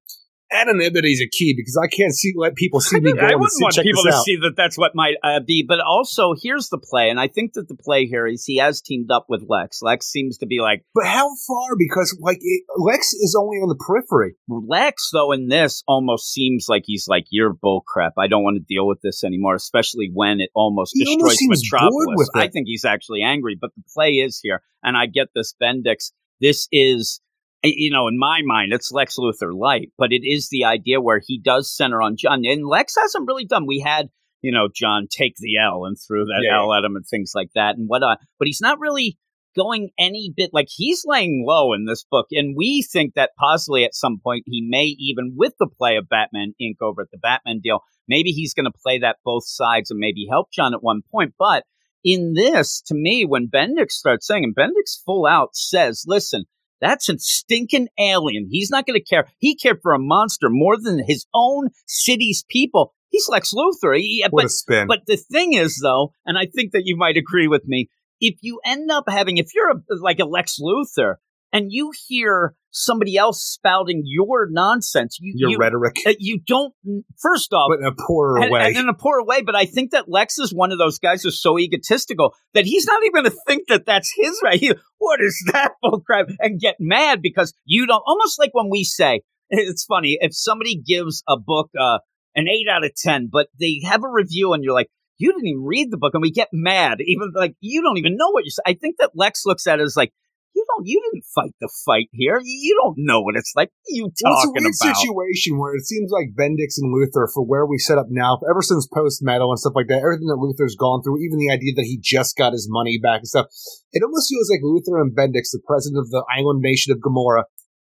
anonymity is a key because I can't see let people see I, me I wouldn't see, want people to out. see that that's what might uh, be. But also, here's the play, and I think that the play here is he has teamed up with Lex. Lex seems to be like But how far? Because like it, Lex is only on the periphery. Lex, though. In this, almost seems like he's like, "You're bullcrap. I don't want to deal with this anymore." Especially when it almost He destroys almost Metropolis. I think he's actually angry. But the play is here, and I get this Bendix. This is. You know, in my mind, it's Lex Luthor light, but it is the idea where he does center on John. And Lex hasn't really done. We had, you know, John take the L and threw that Yeah. L at him and things like that. And what, uh, but he's not really going any bit like he's laying low in this book. And we think that possibly at some point he may even with the play of Batman Inc. over at the Batman deal, maybe he's going to play that both sides and maybe help John at one point. But in this, to me, when Bendix starts saying, and Bendix full out says, listen, that's a stinking alien. He's not going to care. He cared for a monster more than his own city's people. He's Lex Luthor. He, What but a spin! but the thing is, though, and I think that you might agree with me, if you end up having, if you're a, like a Lex Luthor and you hear somebody else spouting your nonsense, you Your you, rhetoric, uh, you don't. First off, but in a poorer and, way. and in a poor way, but I think that Lex is one of those guys who's so egotistical that he's not even going to think that that's his right. He, what is that bullcrap? And get mad because you don't. Almost like when we say, it's funny if somebody gives a book uh, an eight out of ten, but they have a review and you're like. you didn't even read the book, and we get mad, even like you don't even know what you're. I think that Lex looks at it as like you don't, you didn't fight the fight here. You don't know what it's like. You talking well, it's a weird about? situation where it seems like Bendix and Luthor, for where we set up now, ever since post metal and stuff like that, everything that Luthor's gone through, even the idea that he just got his money back and stuff, it almost feels like Luthor and Bendix, the president of the island nation of Gamorra,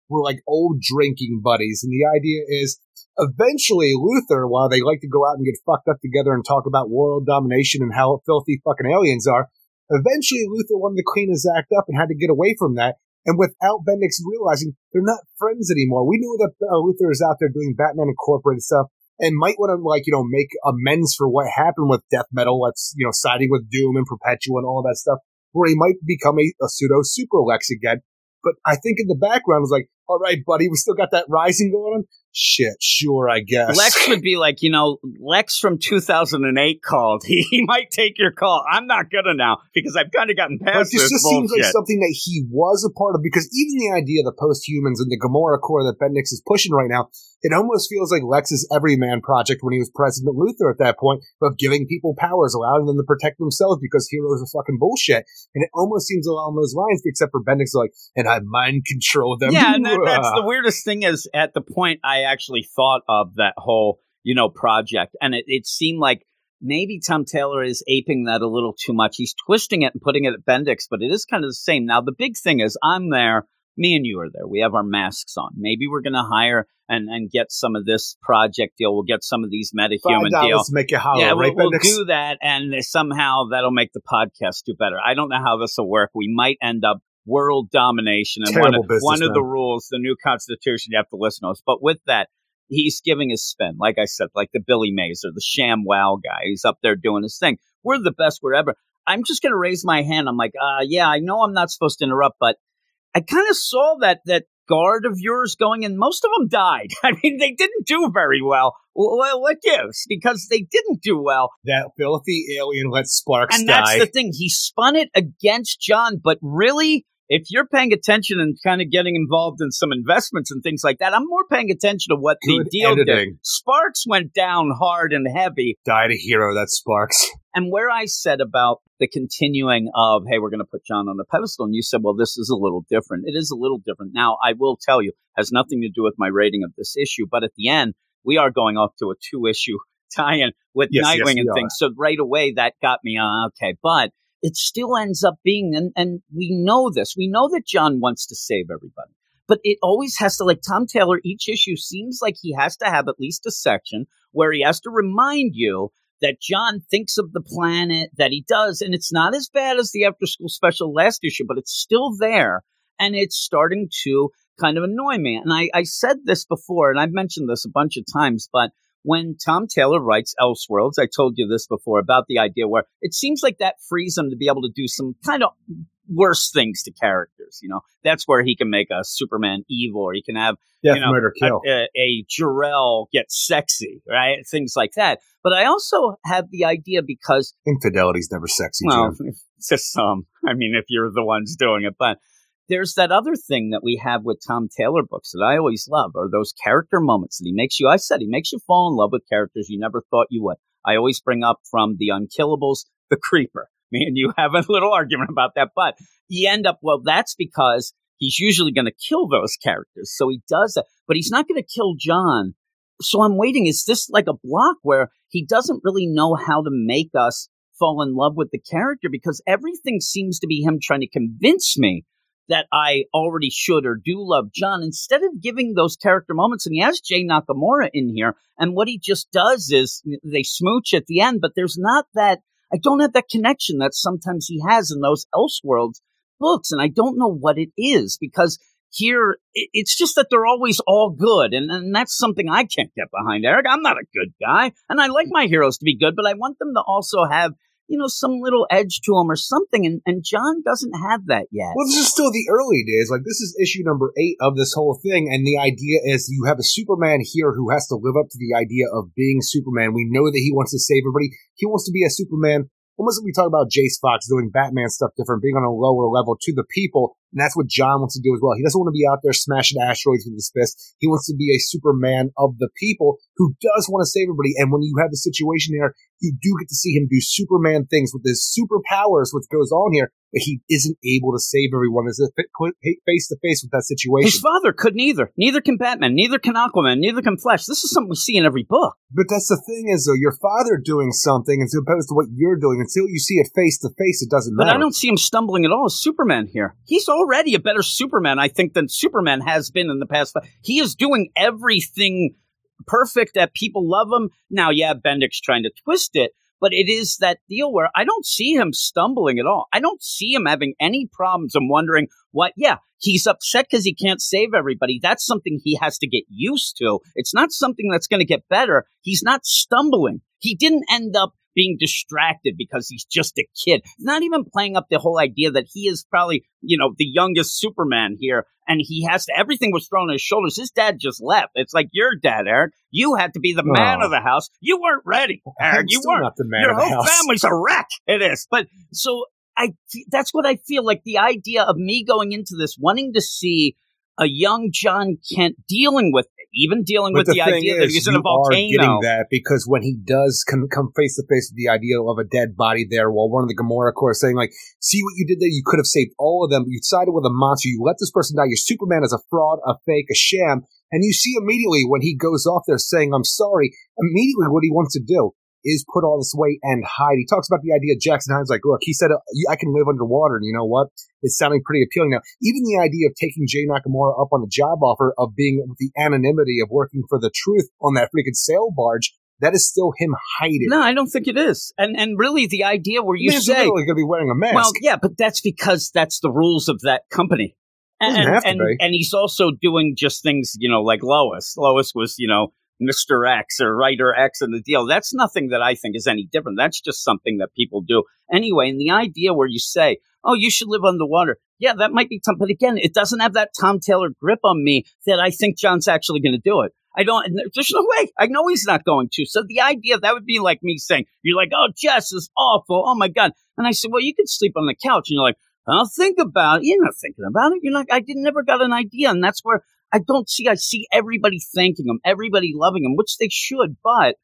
were like old drinking buddies. And the idea is eventually Luthor, while they like to go out and get fucked up together and talk about world domination and how filthy fucking aliens are, Eventually, Luthor wanted to clean his act up and had to get away from that. And without Bendix realizing they're not friends anymore, we knew that uh, Luthor is out there doing Batman Incorporated stuff and might want to like you know make amends for what happened with death metal. Let's you know siding with Doom and Perpetua and all that stuff, where he might become a, a pseudo super Lex again. But I think in the background was like, all right, buddy, we still got that rising going on. Shit, sure, I guess. Lex would be like, you know, Lex from 2008 called. He, he might take your call. I'm not gonna now because I've kind of gotten past this. This just bullshit. seems like something that he was a part of because even the idea of the post-humans and the Gamorra Corps that Bendix is pushing right now, it almost feels like Lex's everyman project when he was President Luthor at that point of giving people powers, allowing them to protect themselves because heroes are fucking bullshit. And it almost seems along those lines, except for Bendix like, and I mind control them. Yeah, and that, that's the weirdest thing is at the point I actually thought of that whole, you know, project. And it, it seemed like maybe Tom Taylor is aping that a little too much. He's twisting it and putting it at Bendix, but it is kind of the same. Now, the big thing is I'm there. Me and you are there. We have our masks on. Maybe we're going to hire and, and get some of this project deal. We'll get some of these metahuman deals. make it hollow, yeah, right, we'll, we'll do that, and somehow that'll make the podcast do better. I don't know how this will work. We might end up world domination, and one, of, business, one of the rules, the new constitution, you have to listen to us. But with that, he's giving his spin, like I said, like the Billy Mays or the Sham Wow guy. He's up there doing his thing. We're the best we're ever. I'm just going to raise my hand. I'm like, uh, yeah, I know I'm not supposed to interrupt, but I kind of saw that that guard of yours going, and most of them died. I mean, they didn't do very well. Well, what gives? Because they didn't do well. that filthy alien let Sparks And die. that's the thing. He spun it against John, but really, if you're paying attention and kind of getting involved in some investments and things like that, I'm more paying attention to what Good the deal did. Sparks went down hard and heavy. Died a hero, that Sparks. And where I said about the continuing of, hey, we're going to put John on the pedestal, and you said, well, this is a little different. It is a little different. Now, I will tell you, has nothing to do with my rating of this issue, but at the end, we are going off to a two issue tie-in with Yes, yes, Nightwing we and are. things. So right away, that got me on. Okay, but it still ends up being, and, and we know this. We know that John wants to save everybody, but it always has to, like Tom Taylor, each issue seems like he has to have at least a section where he has to remind you that John thinks of the planet, that he does, and it's not as bad as the after school special last issue, but it's still there, and it's starting to kind of annoy me. And I, I said this before, and I've mentioned this a bunch of times, but when Tom Taylor writes Elseworlds, I told you this before about the idea where it seems like that frees him to be able to do some kind of worse things to characters. You know, that's where he can make a Superman evil, or he can have Death, you know, murder, kill. a, a, a get sexy, right? Things like that. But I also have the idea because Infidelity's never sexy, well, Jim. just some. I mean, if you're the ones doing it, but there's that other thing that we have with Tom Taylor books that I always love are those character moments that he makes you. I said he makes you fall in love with characters you never thought you would. I always bring up from the Unkillables, the Creeper. Me and you have a little argument about that, but you end up well. That's because he's usually going to kill those characters, so he does that. But he's not going to kill John. So I'm waiting. Is this like a block where he doesn't really know how to make us fall in love with the character because everything seems to be him trying to convince me that I already should or do love John instead of giving those character moments. And he has Jay Nakamura in here. And what he just does is they smooch at the end, but there's not that, I don't have that connection that sometimes he has in those Elseworlds books. And I don't know what it is because here it's just that they're always all good. And, and that's something I can't get behind, Eric. I'm not a good guy. And I like my heroes to be good, but I want them to also have you know, some little edge to him or something. And, and John doesn't have that yet. Well, this is still the early days. Like, this is issue number eight of this whole thing. And the idea is you have a Superman here who has to live up to the idea of being Superman. We know that he wants to save everybody. He wants to be a Superman. Almost like we talk about Jace Fox doing Batman stuff different, being on a lower level to the people. And that's what John wants to do as well. He doesn't want to be out there smashing asteroids with his fist. He wants to be a Superman of the people who does want to save everybody. And when you have the situation here, you do get to see him do Superman things with his superpowers, which goes on here, but he isn't able to save everyone as face to face with that situation. His father couldn't either. Neither can Batman. Neither can Aquaman. Neither can Flash. This is something we see in every book. But that's the thing is, though, your father doing something as opposed to what you're doing. Until you see it face to face, it doesn't but matter. But I don't see him stumbling at all as Superman here. He's already a better Superman, I think, than Superman has been in the past. He is doing everything perfect that people love him. Now, yeah, Bendik's trying to twist it, but it is that deal where I don't see him stumbling at all. I don't see him having any problems. I'm wondering what, yeah, he's upset because he can't save everybody. That's something he has to get used to. It's not something that's going to get better. He's not stumbling. He didn't end up being distracted because he's just a kid. Not even playing up the whole idea that he is probably, you know, the youngest Superman here and he has to, everything was thrown on his shoulders. His dad just left. It's like your dad, Eric. You had to be the man oh. of the house. You weren't ready, Eric. you weren't. Not the man Your of the whole house. family's a wreck. It is. But so I, that's what I feel like the idea of me going into this, wanting to see a young John Kent dealing with even dealing but with the, the idea is, that he's in a volcano. Are getting that because when he does come, come face to face with the idea of a dead body there, while one of the Gamorrean Corps saying like, "See what you did there? You could have saved all of them. But you sided with a monster. You let this person die. Your Superman is a fraud, a fake, a sham." And you see immediately when he goes off there saying, "I'm sorry," immediately what he wants to do is put all this weight and hide. He talks about the idea Jackson Hyde's like, look, he said, uh, I can live underwater. And you know what? It's sounding pretty appealing now. Even the idea of taking Jay Nakamura up on the job offer of being with the anonymity of working for the truth on that freaking sail barge. That is still him hiding. No, I don't think it is. And and really, the idea where you He's say, going to be wearing a mask. Well, yeah, but that's because that's the rules of that company. And, and, and he's also doing just things, you know, like Lois. Lois was, you know, Mr. X or writer X in the deal. That's nothing that I think is any different. That's just something that people do anyway. And the idea where you say, oh, you should live underwater. Yeah, that might be Tom. But again, it doesn't have that Tom Taylor grip on me that I think John's actually going to do it. I don't, there's no way. I know he's not going to. So the idea that would be like me saying, you're like, oh, Jess is awful. Oh my God. And I said, well, you could sleep on the couch. And you're like, I'll think about it. You're not thinking about it. You're like, I didn't never got an idea. And that's where I don't see, I see everybody thanking him, everybody loving him, which they should, but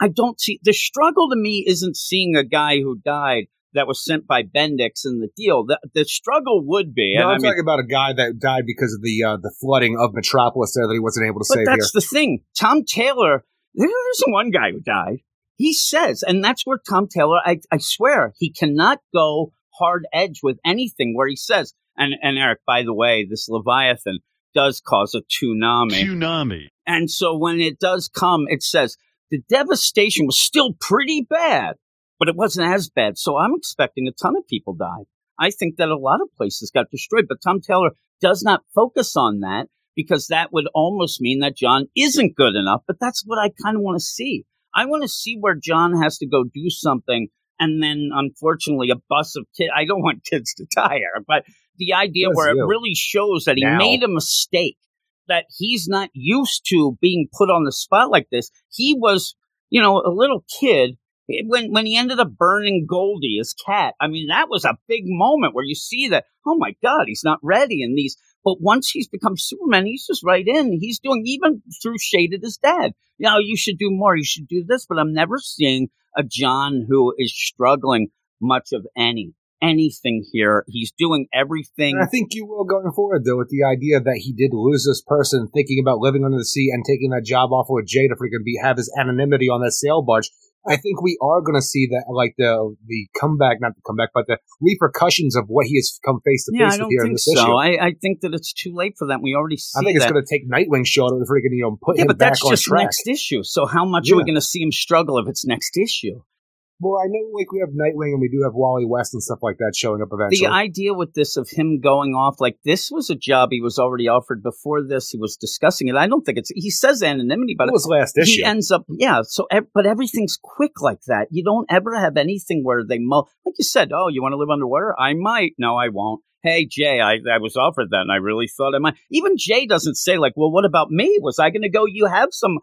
I don't see the struggle to me isn't seeing a guy who died that was sent by Bendix in the deal. The, the struggle would be. No, I'm I mean, talking about a guy that died because of the uh, the flooding of Metropolis there that he wasn't able to but save. that's here. the thing. Tom Taylor, there's one guy who died. He says, and that's where Tom Taylor, I, I swear, he cannot go hard edge with anything where he says, and, and Eric, by the way, this Leviathan, does cause a tsunami. Tsunami. And so when it does come, it says the devastation was still pretty bad, but it wasn't as bad. So I'm expecting a ton of people died. I think that a lot of places got destroyed, but Tom Taylor does not focus on that because that would almost mean that John isn't good enough. But that's what I kind of want to see. I want to see where John has to go do something and then unfortunately a bus of kids. I don't want kids to die, but the idea where it really shows that he now. made a mistake, that he's not used to being put on the spot like this. He was, you know, a little kid eh, when when he ended up burning Goldie, his cat. I mean, that was a big moment where you see that. Oh my God, he's not ready. And these, but once he's become Superman, he's just right in. He's doing even through shaded his dad. You know, you should do more. You should do this. But I'm never seeing a John who is struggling much of any anything here. He's doing everything. And I think you will going forward, though, with the idea that he did lose this person, thinking about living under the sea and taking that job off with Jay to freaking be have his anonymity on that sail barge. I think we are going to see that, like the the comeback, not the comeback, but the repercussions of what he has come face to face with here in this so. issue. I, I think that it's too late for that. We already see I think it's going to take Nightwing show to freaking you know put yeah, him but back that's on just track. next issue. So how much are we going to see him struggle if it's next issue? Well, I know like we have Nightwing and we do have Wally West and stuff like that showing up eventually. The idea with this of him going off like this was a job he was already offered before this. He was discussing it. I don't think it's. He says anonymity, but it was last issue? he ends up yeah. So but everything's quick like that. You don't ever have anything where they mo like you said. Oh, you want to live underwater? I might. No, I won't. Hey Jay, I, I was offered that and I really thought I might. Even Jay doesn't say like, well, what about me? Was I going to go? You have some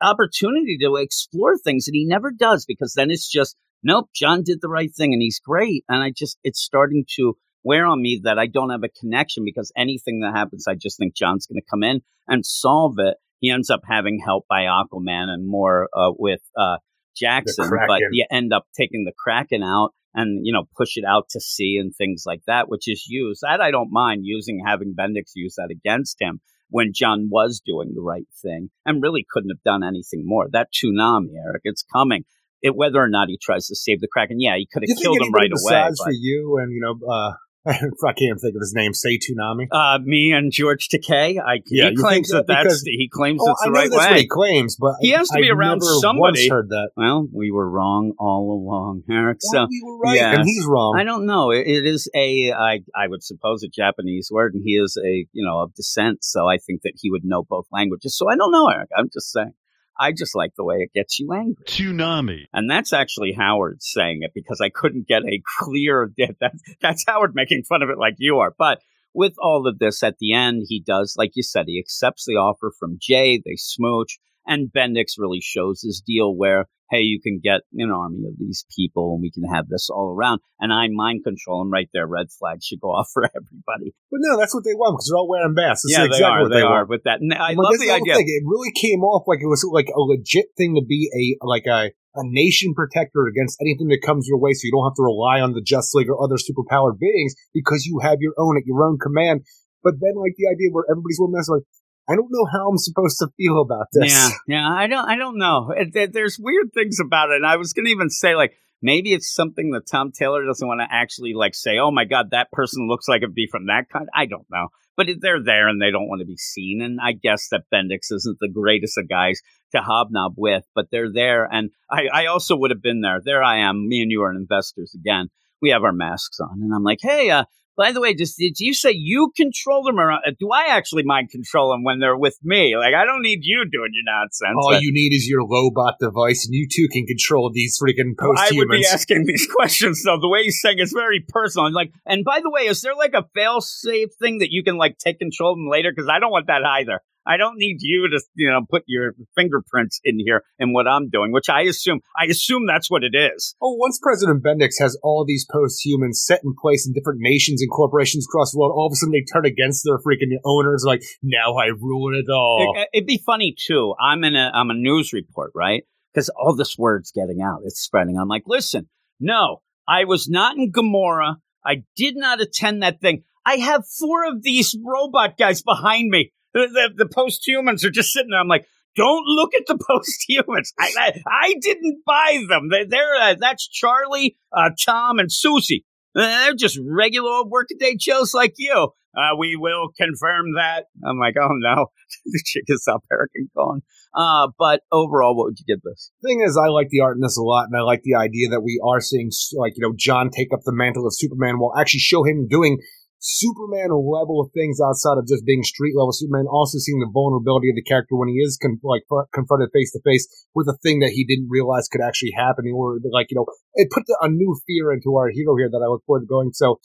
opportunity to explore things, and he never does because then it's just nope. John did the right thing and he's great, and I just it's starting to wear on me that I don't have a connection because anything that happens, I just think John's going to come in and solve it. He ends up having help by Aquaman and more uh, with uh, Jackson, but you end up taking the Kraken out and you know push it out to sea and things like that, which is used. That I don't mind using having Bendix use that against him when John was doing the right thing and really couldn't have done anything more. That tsunami, Eric, it's coming. It, whether or not he tries to save the Kraken, yeah, he could have killed him right away. For you and you know, uh, I can't think of his name. Say Toonami. Uh, me and George Takei. I, yeah, he claims that, that that's he claims oh, it's the I right way. He claims, but he has to be I around somebody. Once heard that. Well, we were wrong all along, Eric. Well, so we were right, yes. and he's wrong. I don't know. It, it is a I I would suppose a Japanese word, and he is a you know of descent. So I think that he would know both languages. So I don't know, Eric. I'm just saying. I just like the way it gets you angry. Tsunami. And that's actually Howard saying it because I couldn't get a clear. That's, that's Howard making fun of it like you are. But with all of this at the end, he does, like you said, he accepts the offer from Jay. They smooch. And Bendix really shows this deal where, hey, you can get an army of these people and we can have this all around. And I mind control them right there. Red flags should go off for everybody. But no, that's what they want because they're all wearing masks. That's yeah, exactly they are. what They, they are want. with that. And I But love the idea. thing, it really came off like it was like a legit thing to be a like a, a nation protector against anything that comes your way, so you don't have to rely on the Just League or other superpowered beings because you have your own at your own command. But then, like the idea where everybody's wearing masks, like I don't know how I'm supposed to feel about this. Yeah, yeah, I don't, I don't know. It, it, there's weird things about it. And I was going to even say, like, maybe it's something that Tom Taylor doesn't want to actually like say, "Oh my God, that person looks like it'd be from that kind." I don't know, but they're there and they don't want to be seen. And I guess that Bendix isn't the greatest of guys to hobnob with, but they're there. And I, I also would have been there. There I am. Me and you are investors again. We have our masks on, and I'm like, "Hey, uh." By the way, just did you say you control them, or uh, do I actually mind control them when they're with me? Like, I don't need you doing your nonsense. All but- you need is your Lobot device, and you too can control these freaking I would be asking these questions though. The way he's saying it's very personal. And like, and by the way, is there like a fail-safe thing that you can like take control of them later? Because I don't want that either. I don't need you to, you know, put your fingerprints in here in what I'm doing, which I assume, I assume that's what it is. Oh, once President Bendix has all these post-humans set in place in different nations and corporations across the world, all of a sudden they turn against their freaking owners. Like now I rule it all. It, it'd be funny too. I'm in a, I'm a news report, right? Because all this word's getting out, it's spreading. I'm like, listen, no, I was not in Gamorra. I did not attend that thing. I have four of these robot guys behind me. The, the, the post-humans are just sitting there. I'm like, don't look at the post-humans. I, I, I didn't buy them. They, they're, uh, that's Charlie, uh, Tom, and Susie. They're just regular old workaday Joes like you. Uh, we will confirm that. I'm like, oh no, the chick is Eric and gone. Uh, but overall, what would you give this? thing is, I like the art in this a lot, and I like the idea that we are seeing, like, you know, John take up the mantle of Superman while actually show him doing Superman level of things outside of just being street level Superman. Also seeing the vulnerability of the character when he is con- like fr- confronted face to face with a thing that he didn't realize could actually happen, or like, you know, it put a new fear into our hero here that I look forward to going. So.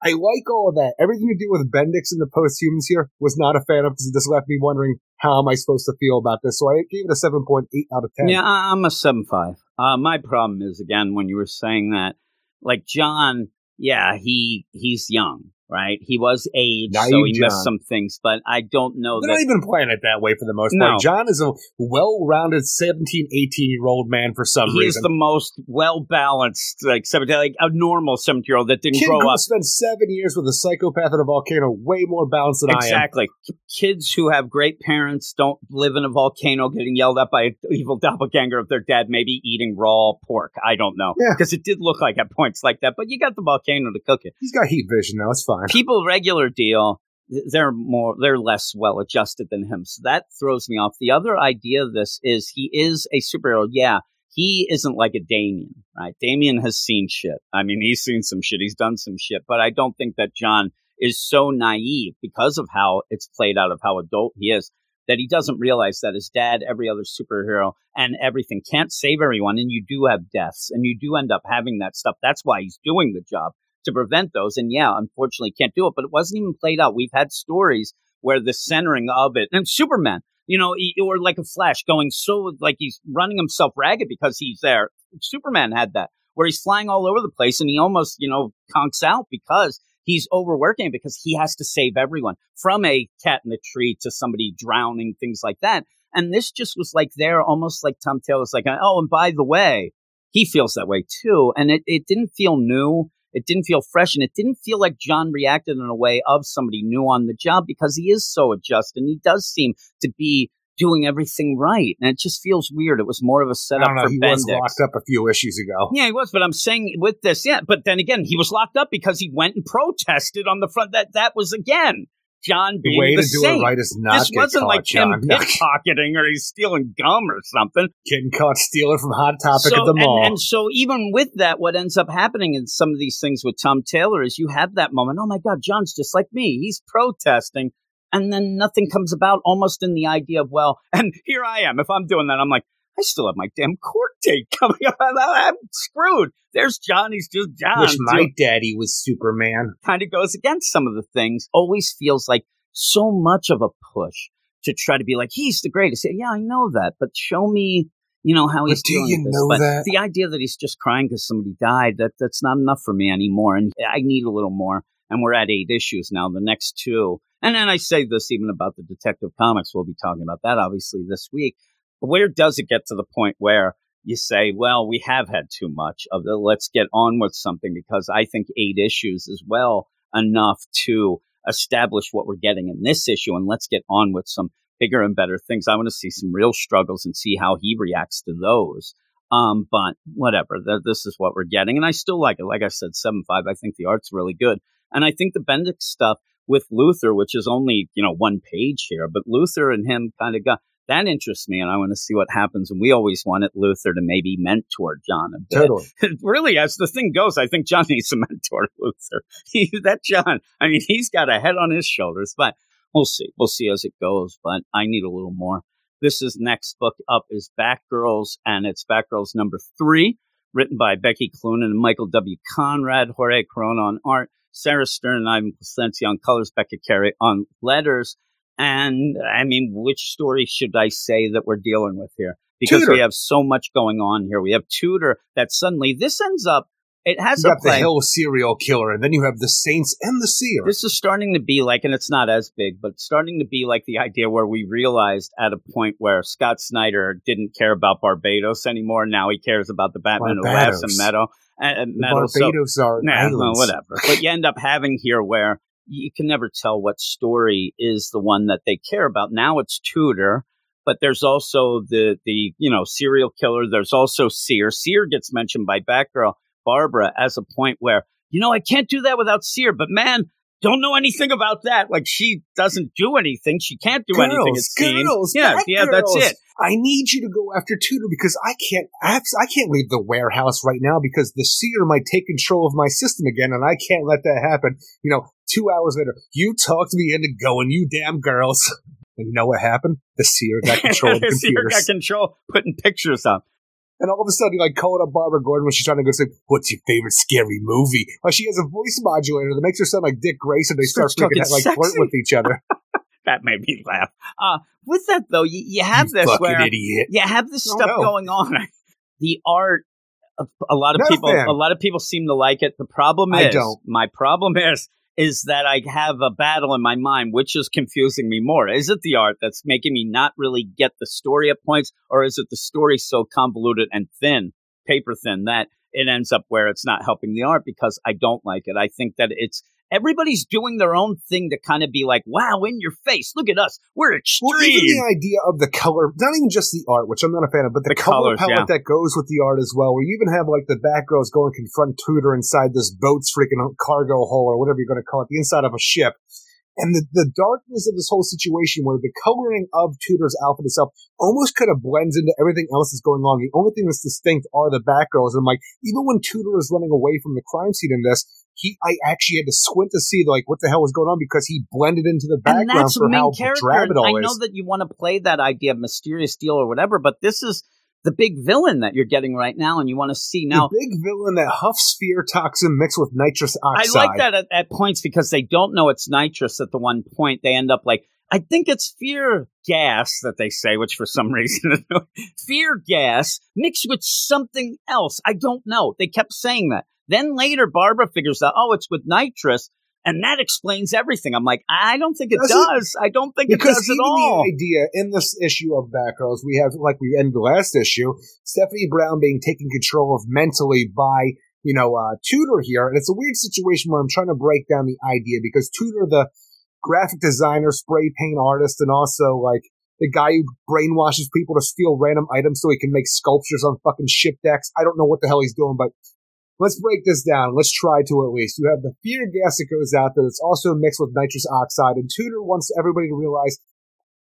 I like all of that. Everything to do with Bendix and the post-humans here was not a fan of because it just left me wondering how am I supposed to feel about this. So I gave it a 7.8 out of 10. Yeah, I'm a seven five. Uh, my problem is again when you were saying that, like John, yeah, he he's young, right? He was aged, so Naive he missed some things, but I don't know They're that. not even playing it that way for the most No. part. John is a well-rounded 17, 18 year old man for some He is reason. the most well balanced, like seventy, like a normal seventy year old that didn't Kid grow up spent seven years with a psychopath at a volcano, way more balanced than I am. Exactly. Kids who have great parents don't live in a volcano getting yelled at by an evil doppelganger of their dad, maybe eating raw pork. I don't know. Yeah. Because it did look like at points like that, but you got the volcano to cook it. He's got heat vision now. It's fine. People regular deal, they're more, they're less well adjusted than him. So that throws me off. The other idea of this is he is a superhero. Yeah. He isn't like a Damian, right? Damian has seen shit. I mean, he's seen some shit. He's done some shit, but I don't think that John is so naive because of how it's played out of how adult he is that he doesn't realize that his dad, every other superhero, and everything can't save everyone. And you do have deaths and you do end up having that stuff. That's why he's doing the job to prevent those. And yeah, unfortunately can't do it, but it wasn't even played out. We've had stories where the centering of it and Superman, you know, or like a Flash going so like he's running himself ragged because he's there. Superman had that where he's flying all over the place and he almost, you know, conks out because he's overworking because he has to save everyone from a cat in the tree to somebody drowning, things like that. And this just was like there, almost like Tom Taylor's like, oh, and by the way, he feels that way too. And it, it didn't feel new. It didn't feel fresh and it didn't feel like John reacted in a way of somebody new on the job because he is so adjusted and he does seem to be doing everything right. And it just feels weird. It was more of a setup know, for he Bendix. was locked up a few issues ago. Yeah, he was, but I'm saying with this, yeah. But then again, he was locked up because he went and protested on the front. That that was again John being the way the to do it right is not this wasn't caught, like him John. Not pickpocketing or he's stealing gum or something. getting caught stealing from Hot Topic So- at the mall. And, and so even with that, what ends up happening in some of these things with Tom Taylor is you have that moment. Oh my God, John's just like me. He's protesting. And then nothing comes about almost in the idea of, well, and here I am. If I'm doing that, I'm like, I still have my damn court date coming up. I'm screwed. There's John. He's just John. Wish my daddy was Superman. kind of goes against some of the things. Always feels like so much of a push to try to be like, he's the greatest. Yeah, I know that, but show me, you know, how But he's do doing you this. know But that? The idea that he's just crying because somebody died, that that's not enough for me anymore. And I need a little more. And we're at eight issues now, the next two. And then I say this even about the Detective Comics. We'll be talking about that obviously this week. But where does it get to the point where you say, well, we have had too much of the, let's get on with something because I think eight issues is well enough to establish what we're getting in this issue and let's get on with some bigger and better things. I want to see some real struggles and see how he reacts to those. Um, but whatever, th- this is what we're getting. And I still like it. Like I said, 7 5, I think the art's really good. And I think the Bendis stuff with Luthor, which is only, you know, one page here, but Luthor and him kind of got that interests me. And I want to see what happens. And we always wanted Luthor to maybe mentor John a bit Totally. really, as the thing goes, I think John needs a mentor, Luthor. That John, I mean, he's got a head on his shoulders, but we'll see. We'll see as it goes, but I need a little more. This is next book up is Batgirls, and it's Batgirls number three, written by Becky Cloonan and Michael W. Conrad, Jorge Corona on art, Sarah Stern and Ivan Plascencia on colors, Becca Carey on letters. And I mean, which story should I say that we're dealing with here? Because Tudor. we have so much going on here. We have Tudor that suddenly this ends up, it has You a got the. Hill serial killer, and then you have the Saints and the Seer. This is starting to be like, and it's not as big, but starting to be like the idea where we realized at a point where Scott Snyder didn't care about Barbatos anymore. Now he cares about the Batman who laughs in Barbatos. Meadow. And, The Meadow. So- Barbatos are Nah, well, whatever. But you end up having here where you can never tell what story is the one that they care about. Now it's Tudor, but there's also the the you know serial killer. There's also Seer. Seer gets mentioned by Batgirl Barbara as a point where you know I can't do that without Seer, but man. Don't know anything about that. Like she doesn't do anything. She can't do anything. It Girls, seems. girls, yeah, yeah, that's it. I need you to go after Tudor because I can't. abs- I can't leave the warehouse right now because the seer might take control of my system again, and I can't let that happen. You know, two hours later, you talked me into going, you damn girls. And you know what happened? The seer got control of the Seer computers. got control, putting pictures up. And all of a sudden, you like calling up Barbara Gordon when she's trying to go say, "What's your favorite scary movie?" Well, she has a voice modulator that makes her sound like Dick Grayson. They start talking like flirt with each other. That made me laugh. Uh, with that though, you, you have You this where idiot. you have this stuff no. going on. The art, a, a lot of Not people, fan. a lot of people seem to like it. The problem I is, don't. my problem is, is that I have a battle in my mind, which is confusing me more. Is it the art that's making me not really get the story at points, or is it the story so convoluted and thin, paper thin, that it ends up where it's not helping the art because I don't like it. I think that it's everybody's doing their own thing to kind of be like, wow, in your face, look at us, we're extreme. Well, even the idea of the color, not even just the art, which I'm not a fan of, but the, The color colors, palette yeah. that goes with the art as well, where you even have like the Batgirls go and confront Tudor inside this boat's freaking cargo hull or whatever you're going to call it, the inside of a ship. And the, the darkness of this whole situation where the coloring of Tudor's outfit itself almost kind of blends into everything else that's going on. The only thing that's distinct are the Batgirls. And I'm like, even when Tudor is running away from the crime scene in this, he, I actually had to squint to see like what the hell was going on because he blended into the and background that's for the main how character. drab it And all I is. know that you want to play that idea of mysterious deal or whatever, but this is the big villain that you're getting right now, and you want to see now. the big villain that huffs fear toxin mixed with nitrous oxide. I like that at, at points because they don't know it's nitrous at the one point. They end up like, I think it's fear gas that they say, which for some reason, fear gas mixed with something else. I don't know. They kept saying that. Then later, Barbara figures out, oh, it's with nitrous. And that explains everything. I'm like, I don't think it does. does. I don't think because it does at all. The idea in this issue of Batgirls, we have, like we end the last issue, Stephanie Brown being taken control of mentally by, you know, uh, Tudor here. And it's a weird situation where I'm trying to break down the idea because Tudor, the graphic designer, spray paint artist, and also like the guy who brainwashes people to steal random items so he can make sculptures on fucking ship decks. I don't know what the hell he's doing, but let's break this down. Let's try to at least. You have the fear gas that goes out there that's also mixed with nitrous oxide, and Tudor wants everybody to realize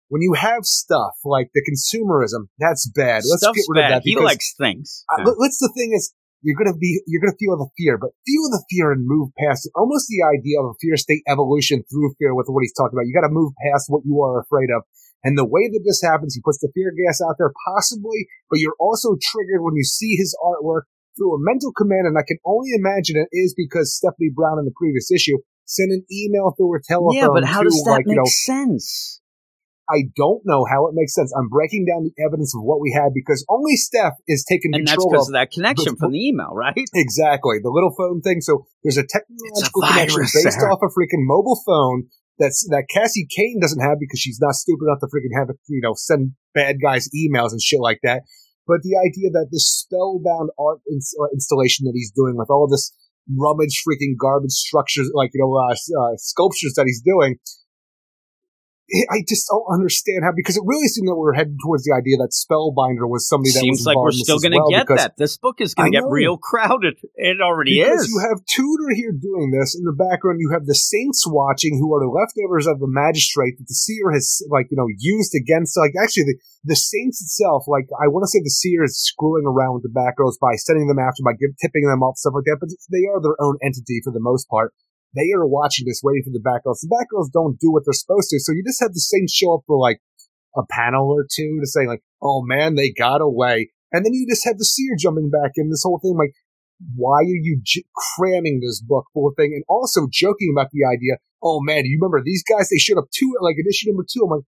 when you have stuff like the consumerism, that's bad. Let's Stuff's get rid bad. of that. He likes things. I, Let's the thing is, you're gonna be, you're gonna feel the fear, but feel the fear and move past it. Almost the idea of a fear state evolution through fear with what he's talking about. You got to move past what you are afraid of. And the way that this happens, he puts the fear gas out there, possibly, but you're also triggered when you see his artwork through a mental command. And I can only imagine it is because Stephanie Brown in the previous issue sent an email through her telephone. Yeah, but how to, does that like, make you know, sense? I don't know how it makes sense. I'm breaking down the evidence of what we had because only Steph is taking and control And that's because of of that connection the- from the email, right? Exactly. The little phone thing. So there's a technological connection virus based there. off a freaking mobile phone that's that Cassie Cain doesn't have because she's not stupid enough to freaking have it, you know, send bad guys emails and shit like that. But the idea that this spellbound art uh, installation that he's doing with all of this rummage freaking garbage structures, like, you know, uh, uh, sculptures that he's doing, I just don't understand how because it really seemed that we were heading towards the idea that Spellbinder was somebody that Seems was like we're involved in this still going to well get that. This book is going to get real crowded. It already because is. you have Tudor here doing this in the background. You have the Saints watching, who are the leftovers of the magistrate that the Seer has, like you know, used against. Like actually, the the Saints itself, like I want to say the Seer is screwing around with the Batgirls by sending them after, by give, tipping them off, stuff like that. But they are their own entity for the most part. They are watching this, waiting for the Batgirls. The Batgirls don't do what they're supposed to, so you just have the same show up for like a panel or two to say like, "Oh man, they got away," and then you just have the Seer jumping back in. This whole thing, like, why are you j- cramming this book full of thing and also joking about the idea? Oh man, you remember these guys? They showed up two, like issue number two. I'm like,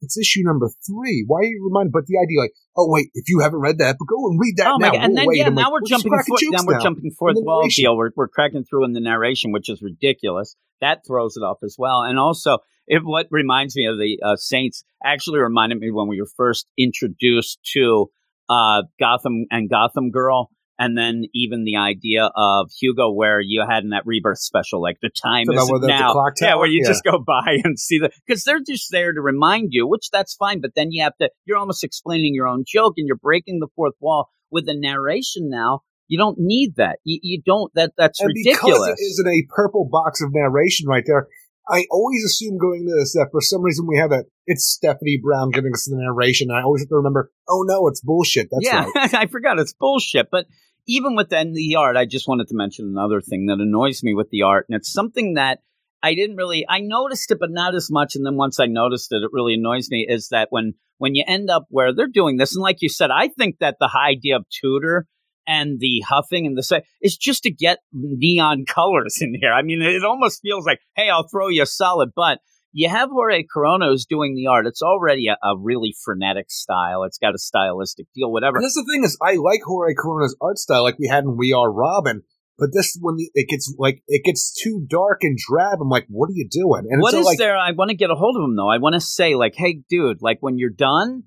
it's issue number three. Why are you reminded? But the idea, like, oh wait, if you haven't read that, but go and read that Oh my now. god! And We'll then wait. yeah, I'm like, now we're jumping foot. Now we're now. jumping fourth the wall deal. We're we're cracking through in the narration, which is ridiculous. That throws it off as well. And also, it what reminds me of the uh, Saints actually reminded me when we were first introduced to uh, Gotham and Gotham Girl. And then even the idea of Hugo, where you had in that rebirth special, like the time So is now, yeah, where you Yeah. just go by and see the because they're just there to remind you, which that's fine. But then you have to, you're almost explaining your own joke and you're breaking the fourth wall with the narration. Now you don't need that. You, you don't. That that's and ridiculous. because it isn't a purple box of narration right there, I always assume going to this that for some reason we have it. It's Stephanie Brown giving us the narration. And I always have to remember, oh no, it's bullshit. That's yeah, right. I forgot it's bullshit. But even with the, the art, I just wanted to mention another thing that annoys me with the art, and it's something that I didn't really I noticed it, but not as much. And then once I noticed it, it really annoys me. Is that when when you end up where they're doing this, and like you said, I think that the idea of Tudor and the huffing and the say is just to get neon colors in here. I mean, it almost feels like, hey, I'll throw you a solid butt. You have Jorge Corona who's doing the art. It's already a, a really frenetic style. It's got a stylistic deal, whatever. And that's the thing is, I like Jorge Corona's art style, like we had in We Are Robin. But this, when it gets like it gets too dark and drab, I'm like, what are you doing? And What is like, there? I want to get a hold of him though. I want to say like, hey, dude, like when you're done,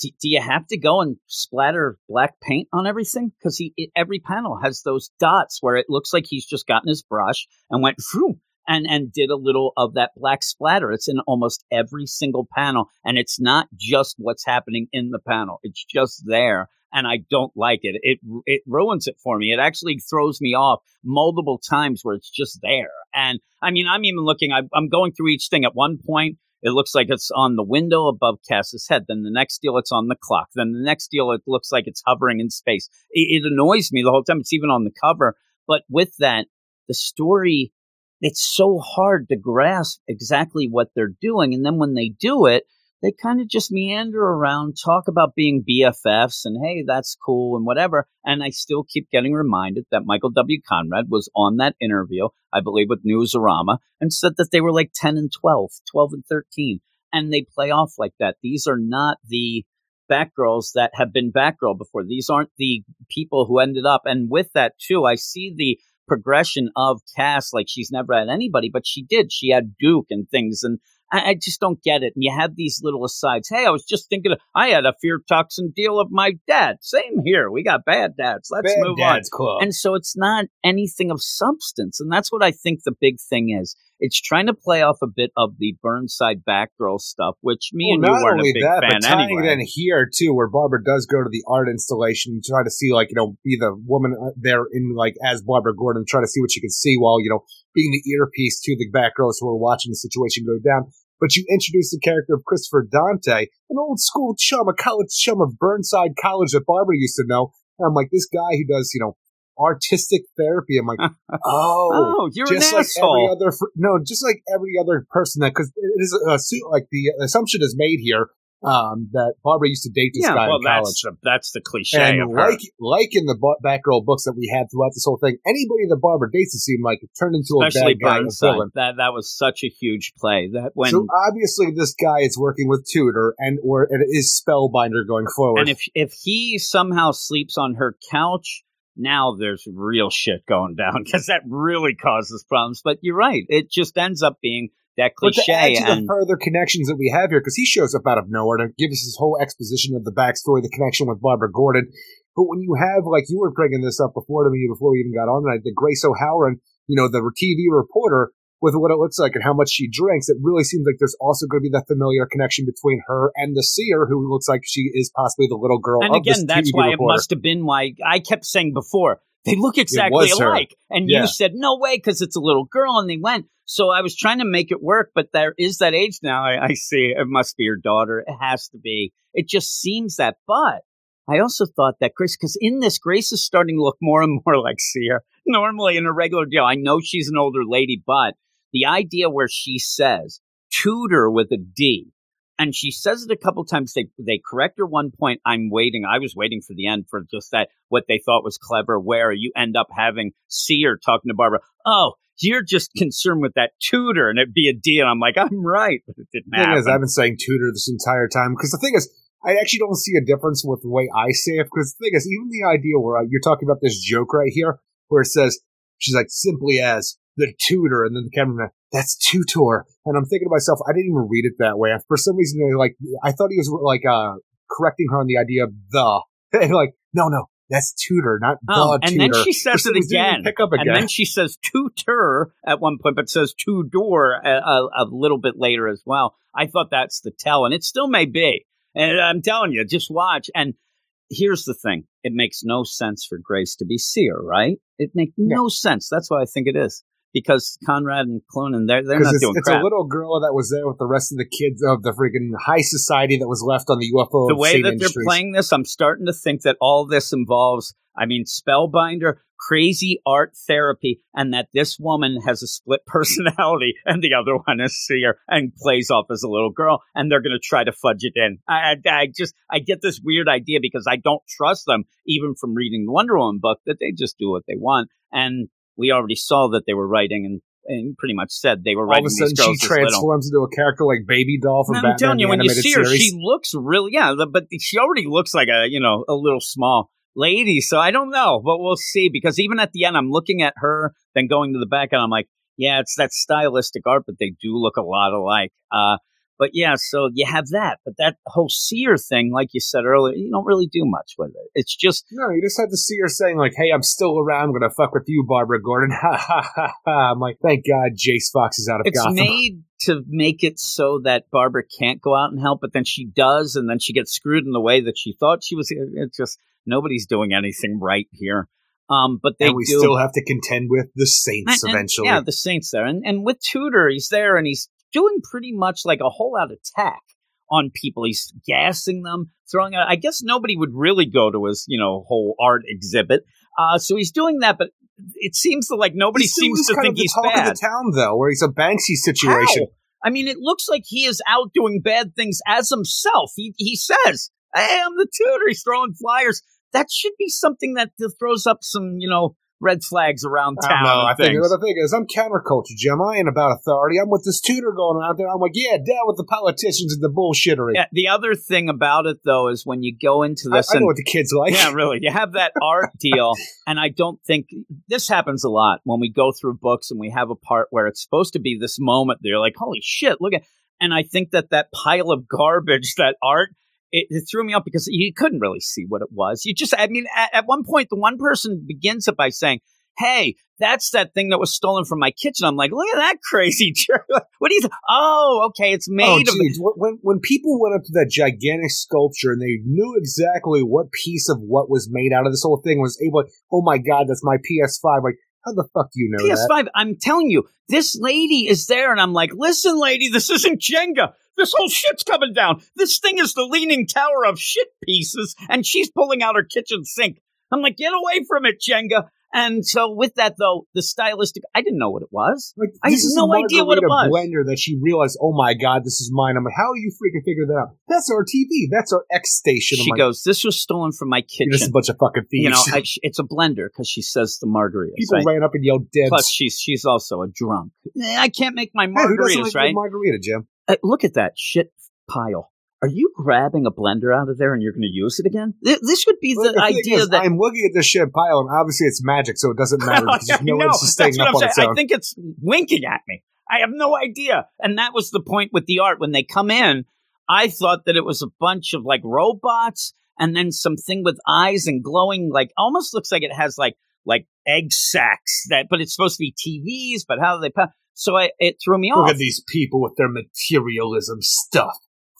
do, do you have to go and splatter black paint on everything? Because he every panel has those dots where it looks like he's just gotten his brush and went through and and did a little of that black splatter. It's in almost every single panel, and it's not just what's happening in the panel. It's just there. And I don't like it. It it ruins it for me. It actually throws me off multiple times where it's just there. And I mean, I'm even looking. I, I'm going through each thing. At one point, it looks like it's on the window above Cass's head. Then the next deal, it's on the clock. Then the next deal, it looks like it's hovering in space. It, it annoys me the whole time. It's even on the cover. But with that, the story, it's so hard to grasp exactly what they're doing. And then when they do it, they kind of just meander around, talk about being BFFs and hey, that's cool and whatever. And I still keep getting reminded that Michael W. Conrad was on that interview, I believe with Newsarama, and said that they were like 10 and 12, 12 and 13. And they play off like that. These are not the Batgirls that have been Batgirl before. These aren't the people who ended up. And with that, too, I see the progression of Cass like she's never had anybody, but she did. She had Duke and things, and I, I, just don't get it. And you have these little asides. Hey, I was just thinking, of, I had a fear toxin deal of my dad. Same here. We got bad dads. Let's bad move dads on. Club. And so it's not anything of substance. And that's what I think the big thing is. It's trying to play off a bit of the Burnside Batgirl stuff, which me well, and you weren't a big that, fan but tying anyway. it in here too, where Barbara does go to the art installation and try to see, like, you know, be the woman uh, there in, like, as Barbara Gordon, try to see what she can see while, you know, being the earpiece to the back Batgirls who are watching the situation go down but you introduce the character of Christopher Dante, an old school chum, a college chum of Burnside College that Barbara used to know. And I'm like, this guy who does, you know, artistic therapy. I'm like, oh, oh, you're just an like asshole. every other, no, just like every other person that, because it is a suit, like the assumption is made here um, that Barbara used to date this yeah, guy well, in college. that's the, that's the cliche and like, like in the Ba- Batgirl books that we had throughout this whole thing, anybody that Barbara dates it seemed like it turned into Especially a bad guy, Burnside. villain. That that was such a huge play. That when so obviously this guy is working with Tudor and or it is Spellbinder going forward. and if if he somehow sleeps on her couch, now there's real shit going down because that really causes problems. But you're right; it just ends up being that but to cliche. to the And further connections that we have here, because he shows up out of nowhere to give us his whole exposition of the backstory, the connection with Barbara Gordon. But when you have, like you were bringing this up before to me, before we even got on tonight, the Grace O'Halloran, you know, the TV reporter, with what it looks like and how much she drinks, it really seems like there's also going to be that familiar connection between her and the seer, who looks like she is possibly the little girl. and again, that's TV why reporter. it must have been why I kept saying before they look exactly was her. alike, and Yeah. you said no way because it's a little girl, and they went. So I was trying to make it work, but there is that age now. I, I see it must be your daughter. It has to be. It just seems that, but. I also thought that Grace, because in this, Grace is starting to look more and more like Seer. Normally, in a regular deal, I know she's an older lady, but the idea where she says tutor with a D, and she says it a couple times. They they correct her one point. I'm waiting. I was waiting for the end for just that what they thought was clever. Where you end up having Seer talking to Barbara. Oh, you're just concerned with that tutor, and it'd be a D. And I'm like, I'm right, but it didn't The thing happen. is, I've been saying tutor this entire time because the thing is, I actually don't see a difference with the way I say it. Because the thing is, even the idea where uh, you're talking about this joke right here, where it says she's like simply as the tutor, and then the camera, that's tutor, and I'm thinking to myself, I didn't even read it that way. For some reason, like I thought he was like uh correcting her on the idea of the, and like no, no, that's tutor, not Oh, the and tutor. then she says it again. Pick up again. And then she says tutor at one point, but says two door a, a, a little bit later as well. I thought that's the tell, and it still may be. And I'm telling you, just watch. And here's the thing: it makes no sense for Grace to be seer, right? It makes no sense. That's why I think it is because Conrad and Cloonan they're they're not it's, doing it's crap. a little girl that was there with the rest of the kids of the freaking high society that was left on the UFO. the way that Industries. they're playing this, I'm starting to think that all this involves, I mean, Spellbinder, crazy art therapy, and that this woman has a split personality and the other one is Seer and plays off as a little girl, and they're going to try to fudge it in. I, I, I just, I get this weird idea because I don't trust them, even from reading the Wonder Woman book, that they just do what they want. And we already saw that they were writing and, and pretty much said they were All writing of a sudden, these she transforms into a character like Baby Doll from Batman I'm telling you, the when you see her, series. she looks really, yeah, but she already looks like a, you know, a little small lady. So I don't know, but we'll see. Because even at the end, I'm looking at her, then going to the back, and I'm like, yeah, it's that stylistic art, but they do look a lot alike. Uh, but yeah, so you have that, but that whole seer thing, like you said earlier, you don't really do much with it. It's just no, you just had to see her saying like, "Hey, I'm still around. I'm gonna fuck with you, Barbara Gordon." Ha ha ha ha! I'm like, thank God, Jace Fox is out of Gotham." it's Gotham. made to make it so that Barbara can't go out and help, but then she does, and then she gets screwed in the way that she thought she was. It's just nobody's doing anything right here. Um, but they and we do. still have to contend with the Saints And- and- eventually. yeah, the Saints there, and and with Tudor, he's there, and he's doing pretty much like a whole out attack on people. He's gassing them, throwing out. I guess nobody would really go to his you know whole art exhibit. Uh, so he's doing that, but it seems to like nobody seems to think he's talk bad. of the town, though, where he's a Banksy situation. How? I mean, it looks like he is out doing bad things as himself. He he says, "Hey, I'm the tutor." He's throwing flyers. That should be something that throws up some, you know, red flags around I town. know. and I think things. the thing is, I'm counterculture, Jim. I ain't about authority. I'm with this tutor going out there. I'm like, yeah, down with the politicians and the bullshittery. Yeah, the other thing about it though is when you go into this I and know what the kids like. yeah, really. You have that art deal, and I don't think this happens a lot when we go through books and we have a part where it's supposed to be this moment. That you're like, holy shit, look at. And I think that that pile of garbage, that art, it, it threw me off because you couldn't really see what it was. You just, I mean, at, at one point, the one person begins it by saying, "Hey." That's that thing that was stolen from my kitchen. I'm like, look at that crazy jerk. What do you? Th- oh, okay, it's Oh, made of. geez. When, when people went up to that gigantic sculpture and they knew exactly what piece of what was made out of this whole thing was able, oh my god, that's my PS5. Like, how the fuck do you know that? PS5. I'm telling you, this lady is there, and I'm like, listen, lady, this isn't Jenga. This whole shit's coming down. This thing is the leaning tower of shit pieces, and she's pulling out her kitchen sink. I'm like, get away from it, Jenga. And so with that though, the stylistic, I didn't know what it was. Like, I had no idea what it was. Blender that she realized, oh my god, this is mine. I'm like, how are you freaking figure that out? That's our TV. That's our X station. I'm She like, goes, this was stolen from my You're just a bunch of fucking thieves. You know, I, it's a blender because she says the margaritas. People right? ran up and yelled dibs. Plus, she's she's also a drunk. Eh, I can't make my Hey, who doesn't like right? margarita, Jim? Look at that shit pile. Are you grabbing a blender out of there and you're going to use it again? This would be Well, the, thing idea is, that. I'm looking at this shit pile, and obviously it's magic, so it doesn't matter because no way know. it's just staying up on its I think it's winking at me. I have no idea. And that was the point with the art. When they come in, I thought that it was a bunch of like robots and then something with eyes and glowing, like almost looks like it has like like egg sacs that, but it's supposed to be TVs. But how do they? Pa- So I, it threw me off. Look at these people with their materialism stuff,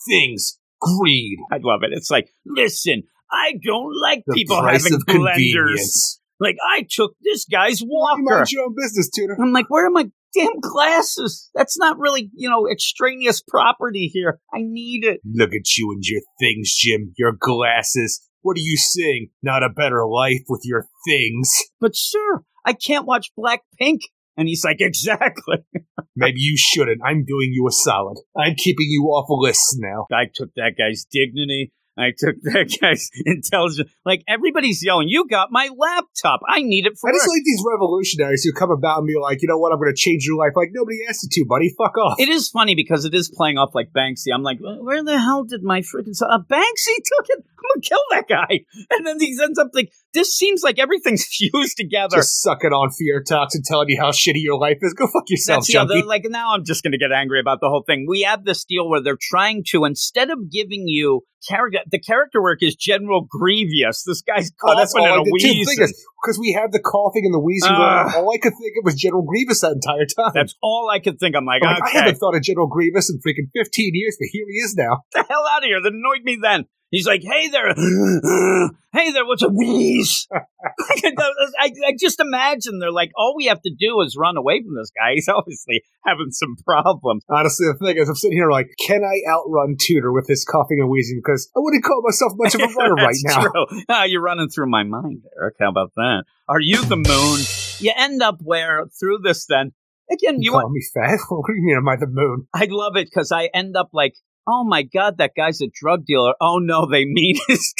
things, greed, I love it. It's like, listen, I don't like the people price having of blenders. Like I took this guy's Why you walker. mind your own business, tutor? I'm like, where are my damn glasses? That's not really, you know, extraneous property here. I need it. Look at you and your things, Jim. Your glasses. What are you saying? Not a better life with your things. But sir, I can't watch Blackpink. And he's like, exactly. Maybe you shouldn't. I'm doing you a solid. I'm keeping you off a list now. I took that guy's dignity. I took that guy's intelligence. Like everybody's yelling, "You got my laptop! I need it for I just work." like these revolutionaries who come about and be like, you know what, I'm going to change your life. Like, nobody asked you to, buddy. Fuck off. It is funny because it is playing off like Banksy. I'm like, where the hell did my freaking uh, Banksy took it? I'm gonna kill that guy. And then he ends up like, this seems like everything's fused together. Just sucking on fear talks and telling you how shitty your life is. Go fuck yourself, That's junkie. other, like now I'm just gonna get angry about the whole thing. We have this deal where they're trying to instead of giving you character, the character work is General Grievous. This guy's Oh, that's coughing all and a wheeze. because we had the coughing and the wheezing going all I could think of was General Grievous that entire time. That's all I could think. I'm like, I'm like, I haven't thought of General Grievous in freaking 15 years, but here he is now. the hell out of here. That annoyed me then. He's like, hey there, hey there, what's a wheeze? I, I just imagine they're like, all we have to do is run away from this guy. He's obviously having some problems. Honestly, the thing is, I'm sitting here like, can I outrun Tudor with his coughing and wheezing? Because I wouldn't call myself much of a runner right now. Ah, you're running through my mind, Eric. How about that? Are you the moon? You end up where through this then again. You You call want, me fat? What do you mean? Am I the moon? I love it because I end up like, oh my god, that guy's a drug dealer. Oh no, they mean his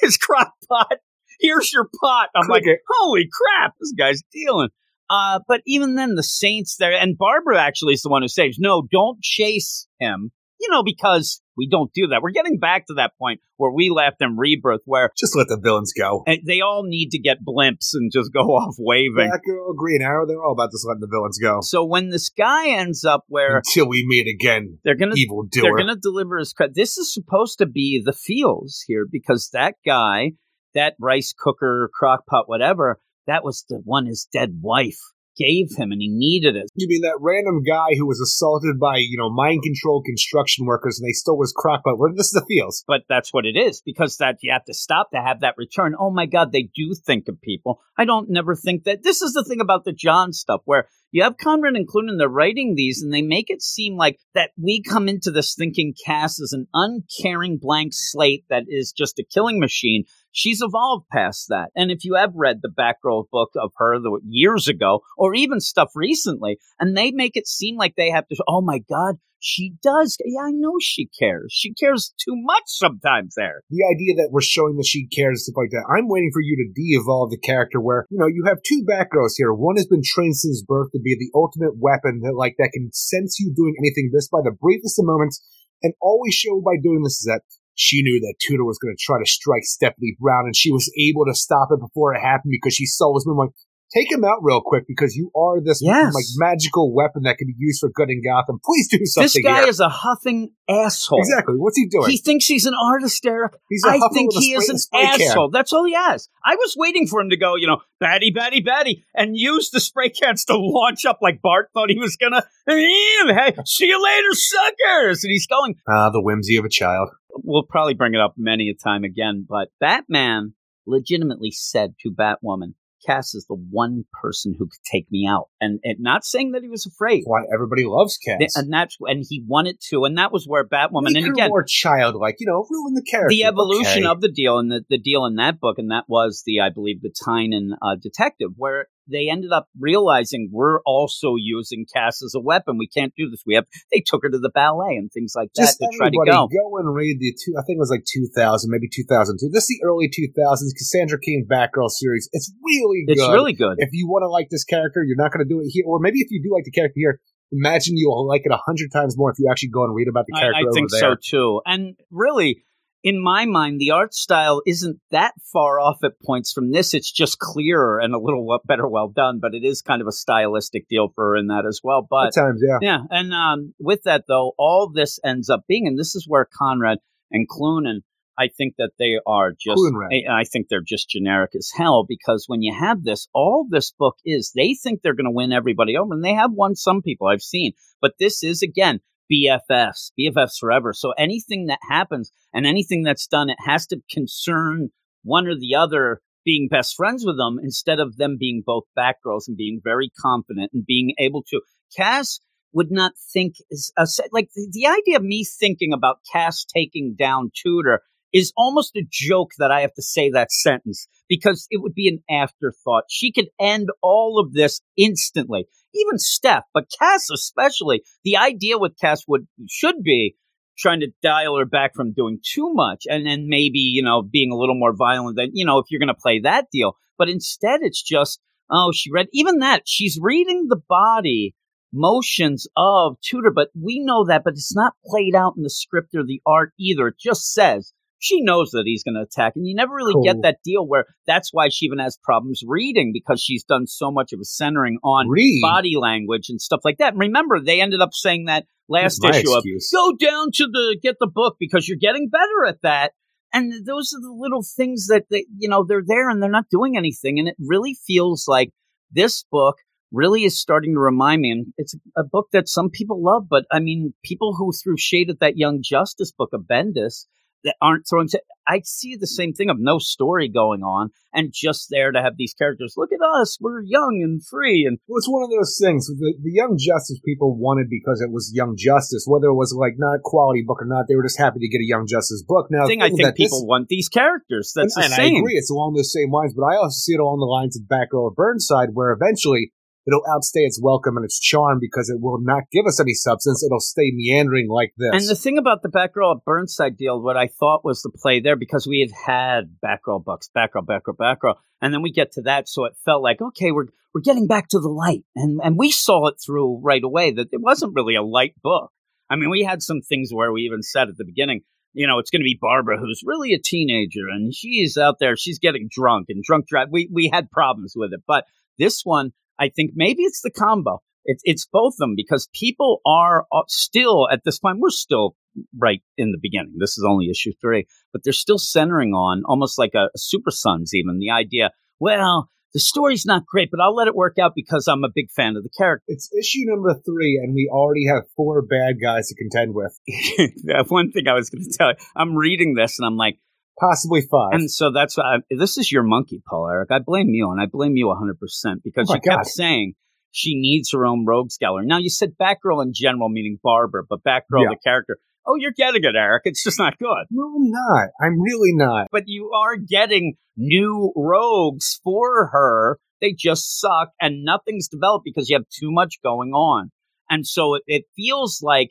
his crock pot. Here's your pot. I'm like, holy crap, this guy's dealing. Uh, but even then, the Saints there, and Barbara actually is the one who saves. No, don't chase him. You know, because we don't do that. We're getting back to that point where we left in Rebirth, where Just let the villains go. and they all need to get blimps and just go off waving. Batgirl, Green Arrow, they're all about just letting the villains go. So when this guy ends up where Until we meet again, they're gonna evil doer. they're gonna deliver his credit. This is supposed to be the feels here because that guy, that rice cooker, crock pot, whatever, that was the one his dead wife gave him, and he needed it. You mean that random guy who was assaulted by, you know, mind controlled construction workers and they stole his crockpot? Well, this is the feels. But that's what it is because that you have to stop to have that return. Oh my God, they do think of people. I don't never think that. This is the thing about the John stuff where you have Conrad and Cloonan, they're writing these and they make it seem like that we come into this thinking Cass is an uncaring blank slate that is just a killing machine. She's evolved past that. And if you have read the Batgirl book of her the, years ago, or even stuff recently, and they make it seem like they have to, oh my God, She does. Yeah, I know she cares. She cares too much sometimes there. The idea that we're showing that she cares, stuff like that. I'm waiting for you to de-evolve the character where, you know, you have two Batgirls here. One has been trained since birth to be the ultimate weapon that, like, that can sense you doing anything just by the briefest of moments. And always show by doing this is that she knew that Tudor was going to try to strike Stephanie Brown, and she was able to stop it before it happened because she saw it was like, take him out real quick because you are this Yes. like magical weapon that can be used for good in Gotham. Please do something. This guy here. is a huffing asshole. exactly. What's he doing? He thinks he's an artist, Eric. He's a I think he is an spray can. asshole. That's all he has. I was waiting for him to go, you know, batty, batty, batty, and use the spray cans to launch up like Bart thought he was gonna. Hey, see you later, suckers! And he's going. Ah, the whimsy of a child. We'll probably bring it up many a time again, but Batman legitimately said to Batwoman, Cass is the one person who could take me out. And, and not saying that he was afraid. Why everybody loves Cass. And that's and he wanted to, and that was where Batwoman. Make and again, more childlike. You know, ruin the character. the evolution Okay. of the deal and the, the deal in that book, and that was the, I believe, the Tynion uh, detective, where they ended up realizing we're also using Cass as a weapon. We can't do this. We have they took her to the ballet and things like that Just to try to everybody go. and read the two. I think it was like 2000, maybe 2002. This is the early 2000s Cassandra Cain Batgirl series. It's really good. It's really good. If you want to like this character, you're not going to do it here. Or maybe if you do like the character here, imagine you'll like it a hundred times more if you actually go and read about the character I think over there. so too. And really, in my mind, the art style isn't that far off at points from this. It's just clearer and a little better well done, but it is kind of a stylistic deal for her in that as well. But At times, yeah. Yeah, and um, with that though, all this ends up being, and this is where Conrad and Cloonan, I think that they are just, I, I think they're just generic as hell because when you have this, all this book is, they think they're going to win everybody over, and they have won some people I've seen, but this is again BFFs, BFFs forever. So anything that happens and anything that's done, it has to concern one or the other being best friends with them instead of them being both Batgirls and being very confident and being able to. Cass would not think is uh, a, like the, the idea of me thinking about Cass taking down Tudor is almost a joke that I have to say that sentence because it would be an afterthought. She could end all of this instantly. Even Steph, but Cass especially. The idea with Cass would should be trying to dial her back from doing too much and then maybe, you know, being a little more violent than, you know, if you're going to play that deal. But instead it's just, oh, she read even that. She's reading the body motions of Tudor, but we know that, but it's not played out in the script or the art either. It just says she knows that he's going to attack, and you never really Cool. get that deal where that's why she even has problems reading because she's done so much of a centering on Read. body language and stuff like that. And remember, they ended up saying that last That's issue of go down to the get the book because you're getting better at that. And those are the little things that they, you know, they're there and they're not doing anything. And it really feels like this book really is starting to remind me. And it's a book that some people love, but I mean, people who threw shade at that Young Justice book of Bendis that aren't throwing. I see the same thing of no story going on and just there to have these characters. Look at us, we're young and free, and Well, it's one of those things. The, the Young Justice people wanted because it was Young Justice, whether it was like not a quality book or not. They were just happy to get a Young Justice book. Now, thing I think that this- people want these characters. That's and, the and same. I agree, it's along those same lines, but I also see it along the lines of Batgirl or Burnside, where eventually it'll outstay its welcome and its charm because it will not give us any substance. It'll stay meandering like this. And the thing about the Batgirl at Burnside deal, what I thought was the play there, because we had had Batgirl Bucks, Batgirl, Batgirl, Batgirl, and then we get to that, so it felt like okay, we're we're getting back to the light, and and we saw it through right away that it wasn't really a light book. I mean, we had some things where we even said at the beginning, you know, it's going to be Barbara who's really a teenager, and she's out there, she's getting drunk and drunk drive. We we had problems with it, but this one, I think maybe it's the combo. It's it's both of them because people are uh, still at this point. We're still right in the beginning. This is only issue three, but they're still centering on almost like a, a Super Sons. Even the idea, well, the story's not great, but I'll let it work out because I'm a big fan of the character. it's issue number three, and we already have four bad guys to contend with, One thing I was going to tell you, I'm reading this and I'm like, possibly five. and so that's why I, this is your monkey, Paul Eric. I blame you, and I blame you 100 percent because Oh you kept saying she needs her own rogues gallery. Now you said Batgirl in general, meaning Barbara, but Batgirl Yeah. the character. Oh, you're getting it, Eric. It's just not good. no, I'm not. I'm really not. But you are getting new rogues for her. They just suck, and nothing's developed because you have too much going on. And so it, it feels like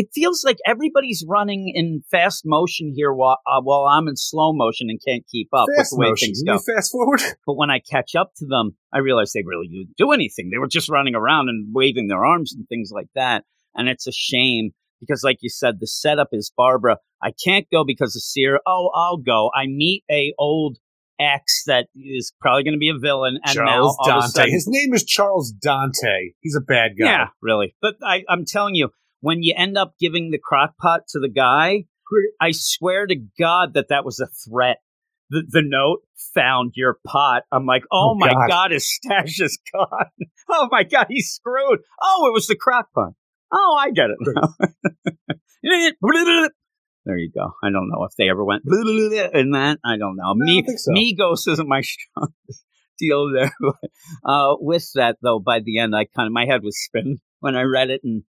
it feels like everybody's running in fast motion here while uh, while I'm in slow motion and can't keep up Fast with the way motion. things You go. fast forward. But when I catch up to them, I realize they really didn't do anything. They were just running around and waving their arms and things like that. And it's a shame because, like you said, the setup is Barbara. I can't go because of Seer. Oh, I'll go. I meet a old ex that is probably going to be a villain, and now Charles of Dante. sudden, His name is Charles Dante. He's a bad guy. yeah, really. But I, I'm telling you, when you end up giving the crock pot to the guy, I swear to God that that was a threat. The, the note found your pot. I'm like, oh, Oh, my God. God. his stash is gone. Oh my God, he's screwed. Oh, it was the crock pot. Oh, I get it there you go. I don't know if they ever went in that. I don't know. Me, don't so. Migos isn't my strongest deal there. uh, with that though, by the end, I kind of my head was spinning when I read it, and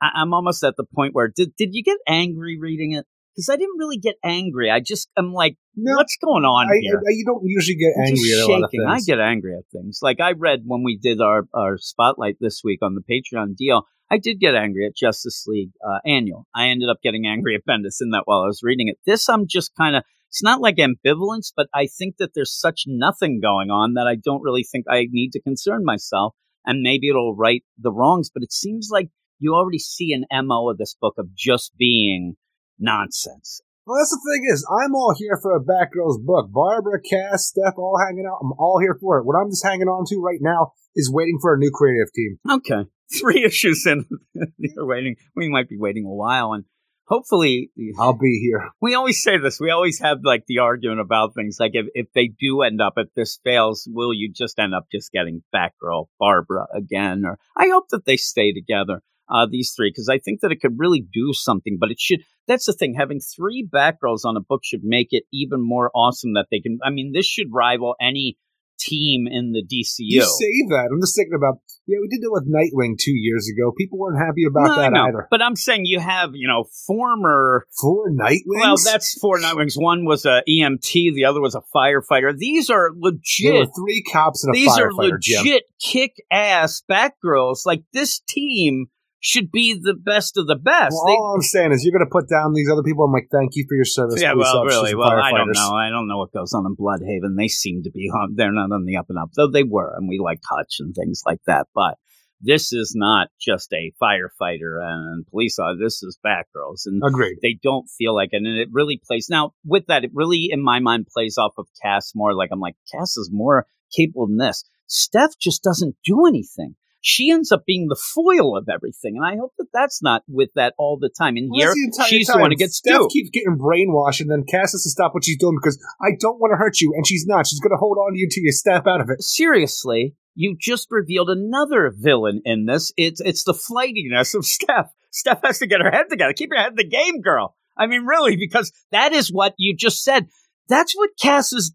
I, I'm almost at the point where did did you get angry reading it? Because I didn't really get angry. I just I'm like, No, what's going on I, here? I- you don't usually get I'm angry at a lot of shaking. I get angry at things. Like I read when we did our, our spotlight this week on the Patreon deal, I did get angry at Justice League uh, Annual. I ended up getting angry at Bendis in that while I was reading it. This, I'm just kind of, it's not like ambivalence, but I think that there's such nothing going on that I don't really think I need to concern myself. And maybe it'll right the wrongs, but it seems like you already see an MO of this book of just being nonsense. Well, that's the thing is, I'm all here for a Batgirl's book. Barbara, Cass, Steph, all hanging out. I'm all here for it. What I'm just hanging on to right now is waiting for a new creative team. Okay. Three issues in. You're waiting. We might be waiting a while, and hopefully, I'll be here. we always say this. We always have like the argument about things. Like if, if they do end up, if this fails, will you just end up just getting Batgirl, Barbara again? Or I hope that they stay together. Uh, these three, because I think that it could really do something, but it should. That's the thing. Having three Batgirls on a book should make it even more awesome that they can. I mean, this should rival any team in the DCU. You say that. I'm just thinking about, yeah, we did that with Nightwing two years ago. People weren't happy about No, that either. But I'm saying you have, you know, former. Four Nightwings? Well, that's four Nightwings. One was a EMT, the other was a firefighter. These are There were legit. three cops and a These are Jim. legit kick-ass Batgirls. Like this team should be the best of the best. Well, They- all I'm saying is you're going to put down these other people. I'm like, thank you for your service. yeah, well, really. Well, I don't know. I don't know what goes on in Blüdhaven. They seem to be on. They're not on the up and up, though they were, and we like Hutch and things like that. But this is not just a firefighter and police officer. This is Batgirls, and Agreed. they don't feel like it. And it really plays now with that. It really, in my mind, plays off of Cass more. Like I'm like, Cass is more capable than this. Steph just doesn't do anything. She ends up being the foil of everything, and I hope that that's not with that all the time. And Well, here, the she's the time. one who gets Steph duped. keeps getting brainwashed, and then Cass has to stop what she's doing because I don't want to hurt you, and she's not. She's going to hold on to you until you snap out of it. seriously, you just revealed another villain in this. It's it's the flightiness of Steph. Steph has to get her head together. Keep your head in the game, girl. I mean, really, because that is what you just said. That's what Cass is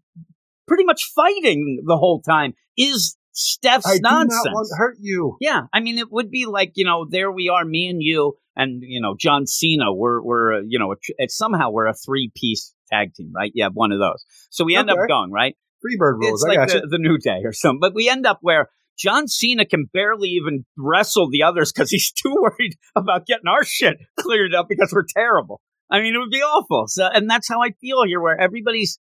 pretty much fighting the whole time. Is Steph's I nonsense? do not want to hurt you. Yeah, I mean, it would be like you know, there we are, me and you, and you know, John Cena. We're we're uh, you know, it's, somehow we're a three piece tag team, right? Yeah, one of those, so we end up going right Freebird rules. it's I like got the, the New Day or something. But we end up where John Cena can barely even wrestle the others because he's too worried about getting our shit cleared up because we're terrible. I mean, it would be awful. So, and that's how I feel here, where everybody's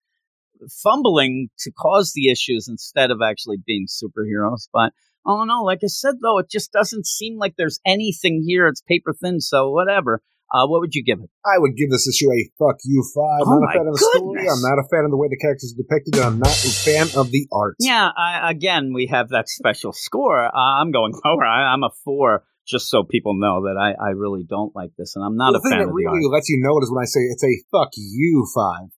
fumbling to cause the issues instead of actually being superheroes. But oh no, like I said though, it just doesn't seem like there's anything here. It's paper thin, so whatever. Uh, what would you give it? I would give this issue a fuck you five. Oh I'm not my a fan of the story. I'm not a fan of the way the characters are depicted, I'm not a fan of the art. Yeah, I, again, we have that special score. Uh, I'm going lower. I, I'm a four, just so people know that I, I really don't like this, and I'm not the a fan that of the really lets you know it is when I say it's a fuck you five.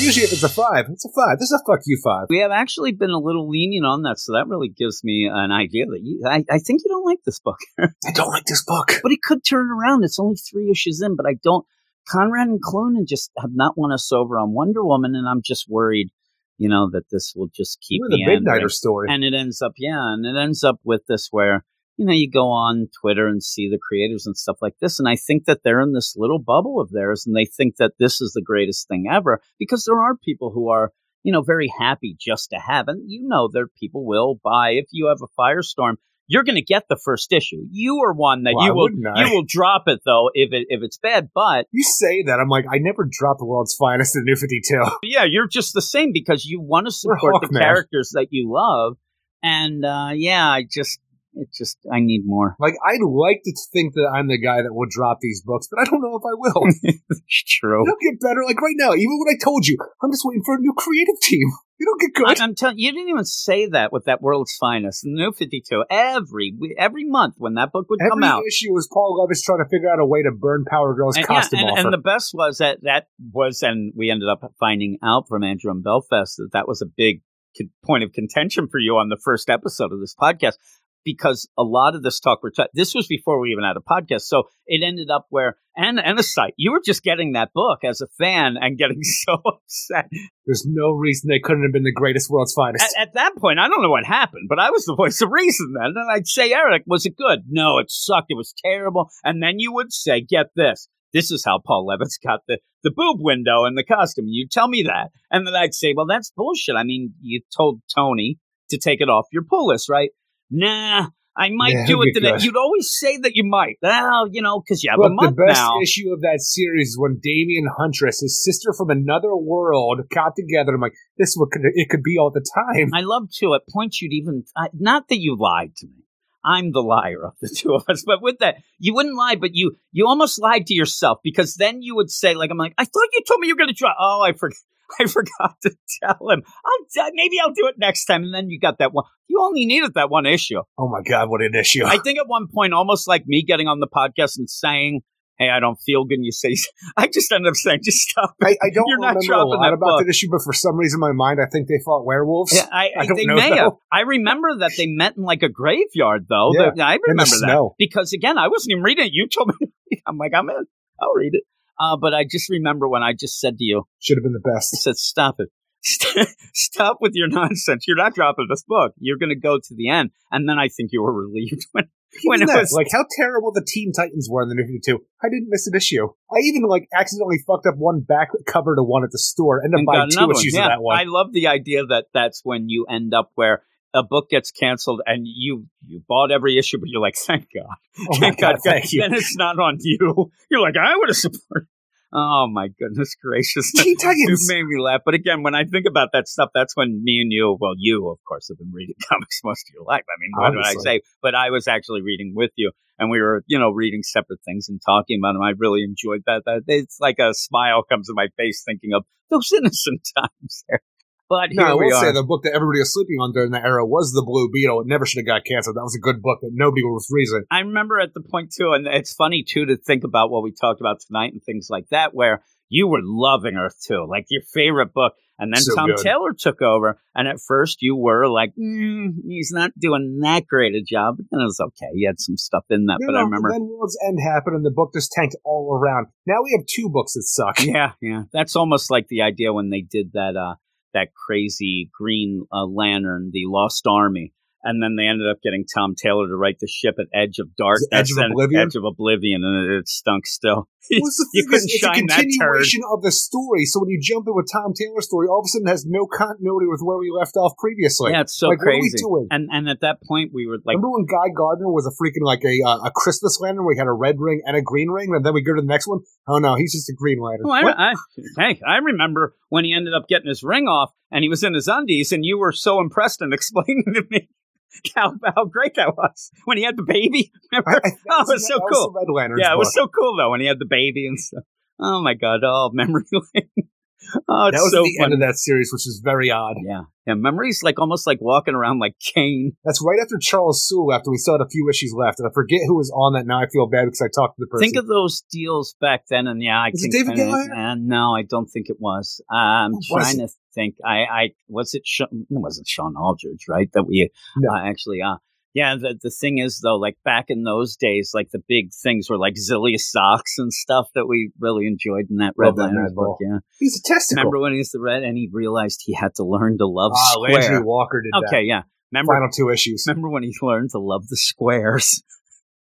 Usually, if it's a five, it's a five. This is a fuck you five. We have actually been a little lenient on that, so that really gives me an idea that you, I, I think you don't like this book, I don't like this book. but it could turn around. It's only three issues in, but I don't. Conrad and Cloonan just have not won us over on Wonder Woman, and I'm just worried, you know, that this will just keep We're the. Midnighter story. and it ends up yeah and it ends up with this where you know you go on twitter and see the creators and stuff like this and i think that they're in this little bubble of theirs and they think that this is the greatest thing ever because there are people who are you know very happy just to have and you know there people will buy if you have a firestorm you're going to get the first issue. You are one that Why you will you will drop it though if it if it's bad. But You say that. I'm like, I never dropped the world's finest in New 52. yeah, you're just the same because you want to support the characters that you love. And uh, yeah, I just it just I need more. Like, I'd like to think that I'm the guy that will drop these books, but I don't know if I will. True. It'll get better. Like right now, even when I told you, I'm just waiting for a new creative team. You don't get good. I, am telling you, didn't even say that with that World's Finest, New Fifty Two. Every every month when that book would come Every out, issue was Paul Levitz trying to figure out a way to burn Power Girl's and, yeah, costume and, offer. and the best was that that was, and we ended up finding out from Andrew and Belfast that that was a big point of contention for you on the first episode of this podcast because a lot of this talk we're ta- this was before we even had a podcast, so it ended up where and and a site you were just getting that book as a fan and getting so upset There's no reason they couldn't have been the greatest world's finest. at, at that point, I don't know what happened, but I was the voice of reason then. And I'd say, Eric, was it good? No, it sucked. It was terrible. And then you would say, get this. This is how Paul Levitz got the, the boob window and the costume. You tell me that. And then I'd say, well, that's bullshit. I mean, you told Tony to take it off your pull list, right? Nah, I might Yeah, do it next. good. You'd always say that you might. Well, you know, because you have Look, a the best now. issue of that series is when Damian Huntress, his sister from another world, got together. I'm like, this would it could be all the time. I love to at points you'd even I, not that you lied to me. I'm the liar of the two of us, but with that, you wouldn't lie, but you you almost lied to yourself because then you would say, like, I'm like, I thought you told me you were going to try. Oh, I forgot. I forgot to tell him. I'll maybe I'll do it next time. And then you got that one. You only needed that one issue. Oh my god, what an issue! I think at one point, almost like me getting on the podcast and saying, "Hey, I don't feel good," and you say, "I just ended up saying, just stop." I, I don't You're not a lot that about book. that issue, but for some reason, in my mind, I think they fought werewolves. Yeah, I, I don't they know, may have. I remember that they met in like a graveyard, though. Yeah, I remember that snow. because again, I wasn't even reading it. You told me. I'm like, I'm in. I'll read it. Uh, but I just remember when I just said to you, Should have been the I best. said, "Stop it." Stop with your nonsense. You're not dropping this book. You're going to go to the end. And then I think you were relieved when, it that, was like how terrible the Teen Titans were in the New 52. I didn't miss an issue. I even like accidentally fucked up one back cover to one at the store. Ended up and buying two issues Yeah, of that one. I love the idea that that's when you end up where a book gets canceled and you you bought every issue, but you're like, thank God, oh thank God, god, thank you. Then it's not on you. You're like, I would have supported. Oh my goodness gracious! You made me laugh. But again, when I think about that stuff, that's when me and you, well, you, of course, have been reading comics most of your life. I mean, what did I say? But I was actually reading with you, and we were, you know, reading separate things and talking about them. I really enjoyed that. That it's like a smile comes to my face thinking of those innocent times there. But No, I will say the book that everybody was sleeping on during that era was the Blue Beetle. It never should have got canceled. That was a good book that nobody was reading. I remember at the point too, and it's funny too to think about what we talked about tonight and things like that, where you were loving Earth Two, like your favorite book, and then So Tom good. Taylor took over, and at first you were like, mm, he's not doing that great a job, but then it was okay. He had some stuff in that, No, but no, I remember, Then World's End happened and the book just tanked all around. Now we have two books that suck. yeah, yeah, that's almost like the idea when they did that, uh, that crazy Green uh, Lantern, the Lost Army. And then they ended up getting Tom Taylor to write the ship at Edge of Darkness, Edge of Oblivion? Edge of Oblivion, and it, it stunk still. The you couldn't it's a shine that turd. of the story. So when you jump in with Tom Taylor's story, all of a sudden it has no continuity with where we left off previously. yeah, it's so like, what are we crazy. doing? And and at that point, we were like, Remember when Guy Gardner was a freaking like a uh, a Christmas lantern where he had a red ring and a green ring, and then we go to the next one? Oh no, he's just a green lantern. oh, I? I, hey, I remember when he ended up getting his ring off, and he was in his undies, and you were so impressed and explaining to me how how great that was when he had the baby. Remember? I- I- Oh, it was so cool. Lantern's yeah, it was so cool though when he had the baby and stuff. Oh my god! Oh, memory lane. Oh, it's that was so at the funny. end of that series, which is very odd. yeah, yeah. Memories like almost like walking around like Kane. That's right after Charles Soule, after we still had a few issues left, and I forget who was on that. Now I feel bad because I talked to the person. Think of those deals back then, and yeah, I Was it think David uh, Gallagher? uh, no, I don't think it was. Uh, I'm Who was trying to think. I, I was it. Sean, it wasn't Sean Aldridge, right? That we No. uh, actually. Uh, yeah. The the thing is though, like back in those days, like the big things were like Zilius Zox and stuff that we really enjoyed in that Red that Mad book. Yeah. he's a testicle. Remember when he was the red and he realized he had to learn to love ah, Landry square. Walker did Okay, yeah. Remember. Final two issues. remember when he learned to love the squares?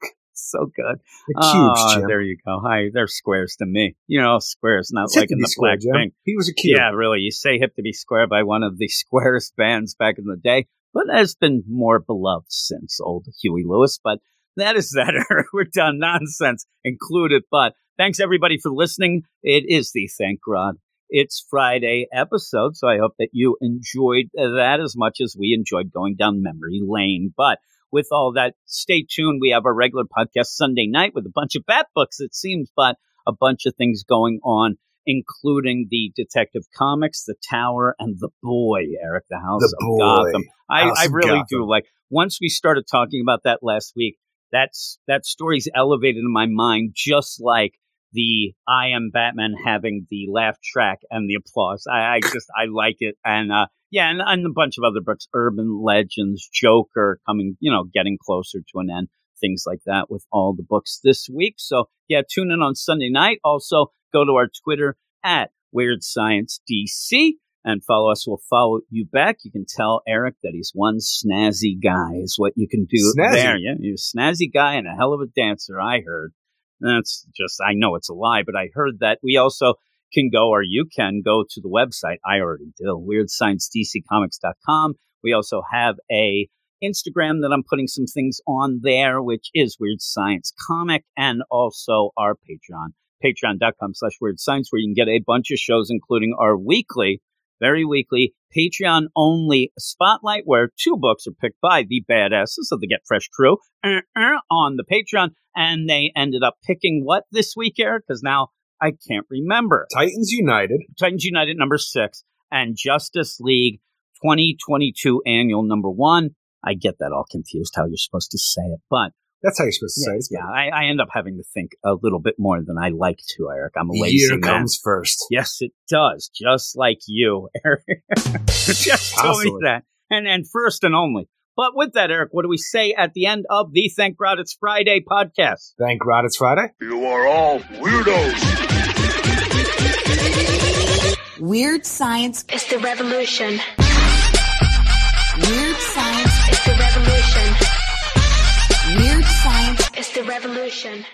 so good. The cubes, Jim. there you go. Hi, they're squares to me. You know, squares, not It's like in the square, black Jim. thing. He was a cube. Yeah, really. You say hip to be square by one of the squarest bands back in the day, but has been more beloved since old Huey Lewis. But that is that. We're done. Nonsense included. But thanks everybody for listening. It is the Thank God It's Friday episode. So I hope that you enjoyed that as much as we enjoyed going down memory lane. But with all that, stay tuned. We have our regular podcast Sunday night with a bunch of bat books, it seems, but a bunch of things going on, including the Detective Comics, The Tower, and The Boy, Eric, The House The of Boy. Gotham. I, House I really Gotham. do like. Once we started talking about that last week, that's that story's elevated in my mind, just like the I am Batman having the laugh track and the applause. I, I just I like it, and uh, yeah, and, and a bunch of other books, Urban Legends, Joker, coming, you know, getting closer to an end, things like that with all the books this week. So yeah, tune in on Sunday night. Also, go to our Twitter at Weird Science DC and follow us. We'll follow you back. You can tell Eric that he's one snazzy guy is what you can do Snazzy. there. Yeah, he's a snazzy guy and a hell of a dancer. I heard. That's just I know it's a lie, but I heard that we also can go or you can go to the website. I already do. WeirdScienceDCComics.com. We also have a Instagram that I'm putting some things on there, which is Weird Science Comic, and also our Patreon, patreon.com slash weird science, where you can get a bunch of shows, including our weekly, very weekly, Patreon only spotlight, where two books are picked by the badasses of the Get Fresh crew uh, uh, on the Patreon. And they ended up picking what this week, Eric? Because now I can't remember. Titans United. Titans United number six and Justice League 2022 annual number one. I get that all confused how you're supposed to say it, but That's how you're supposed to say it. It's yeah I, I end up having to think a little bit more than I like to, Eric. I'm a The lazy year man. comes first. Yes, it does, just like you, Eric. just tell me that, and and first and only. But with that, Eric, what do we say at the end of the Thank God It's Friday podcast? Thank God it's Friday. You are all weirdos. Weird science, is the revolution. weird science, is the revolution. The revolution.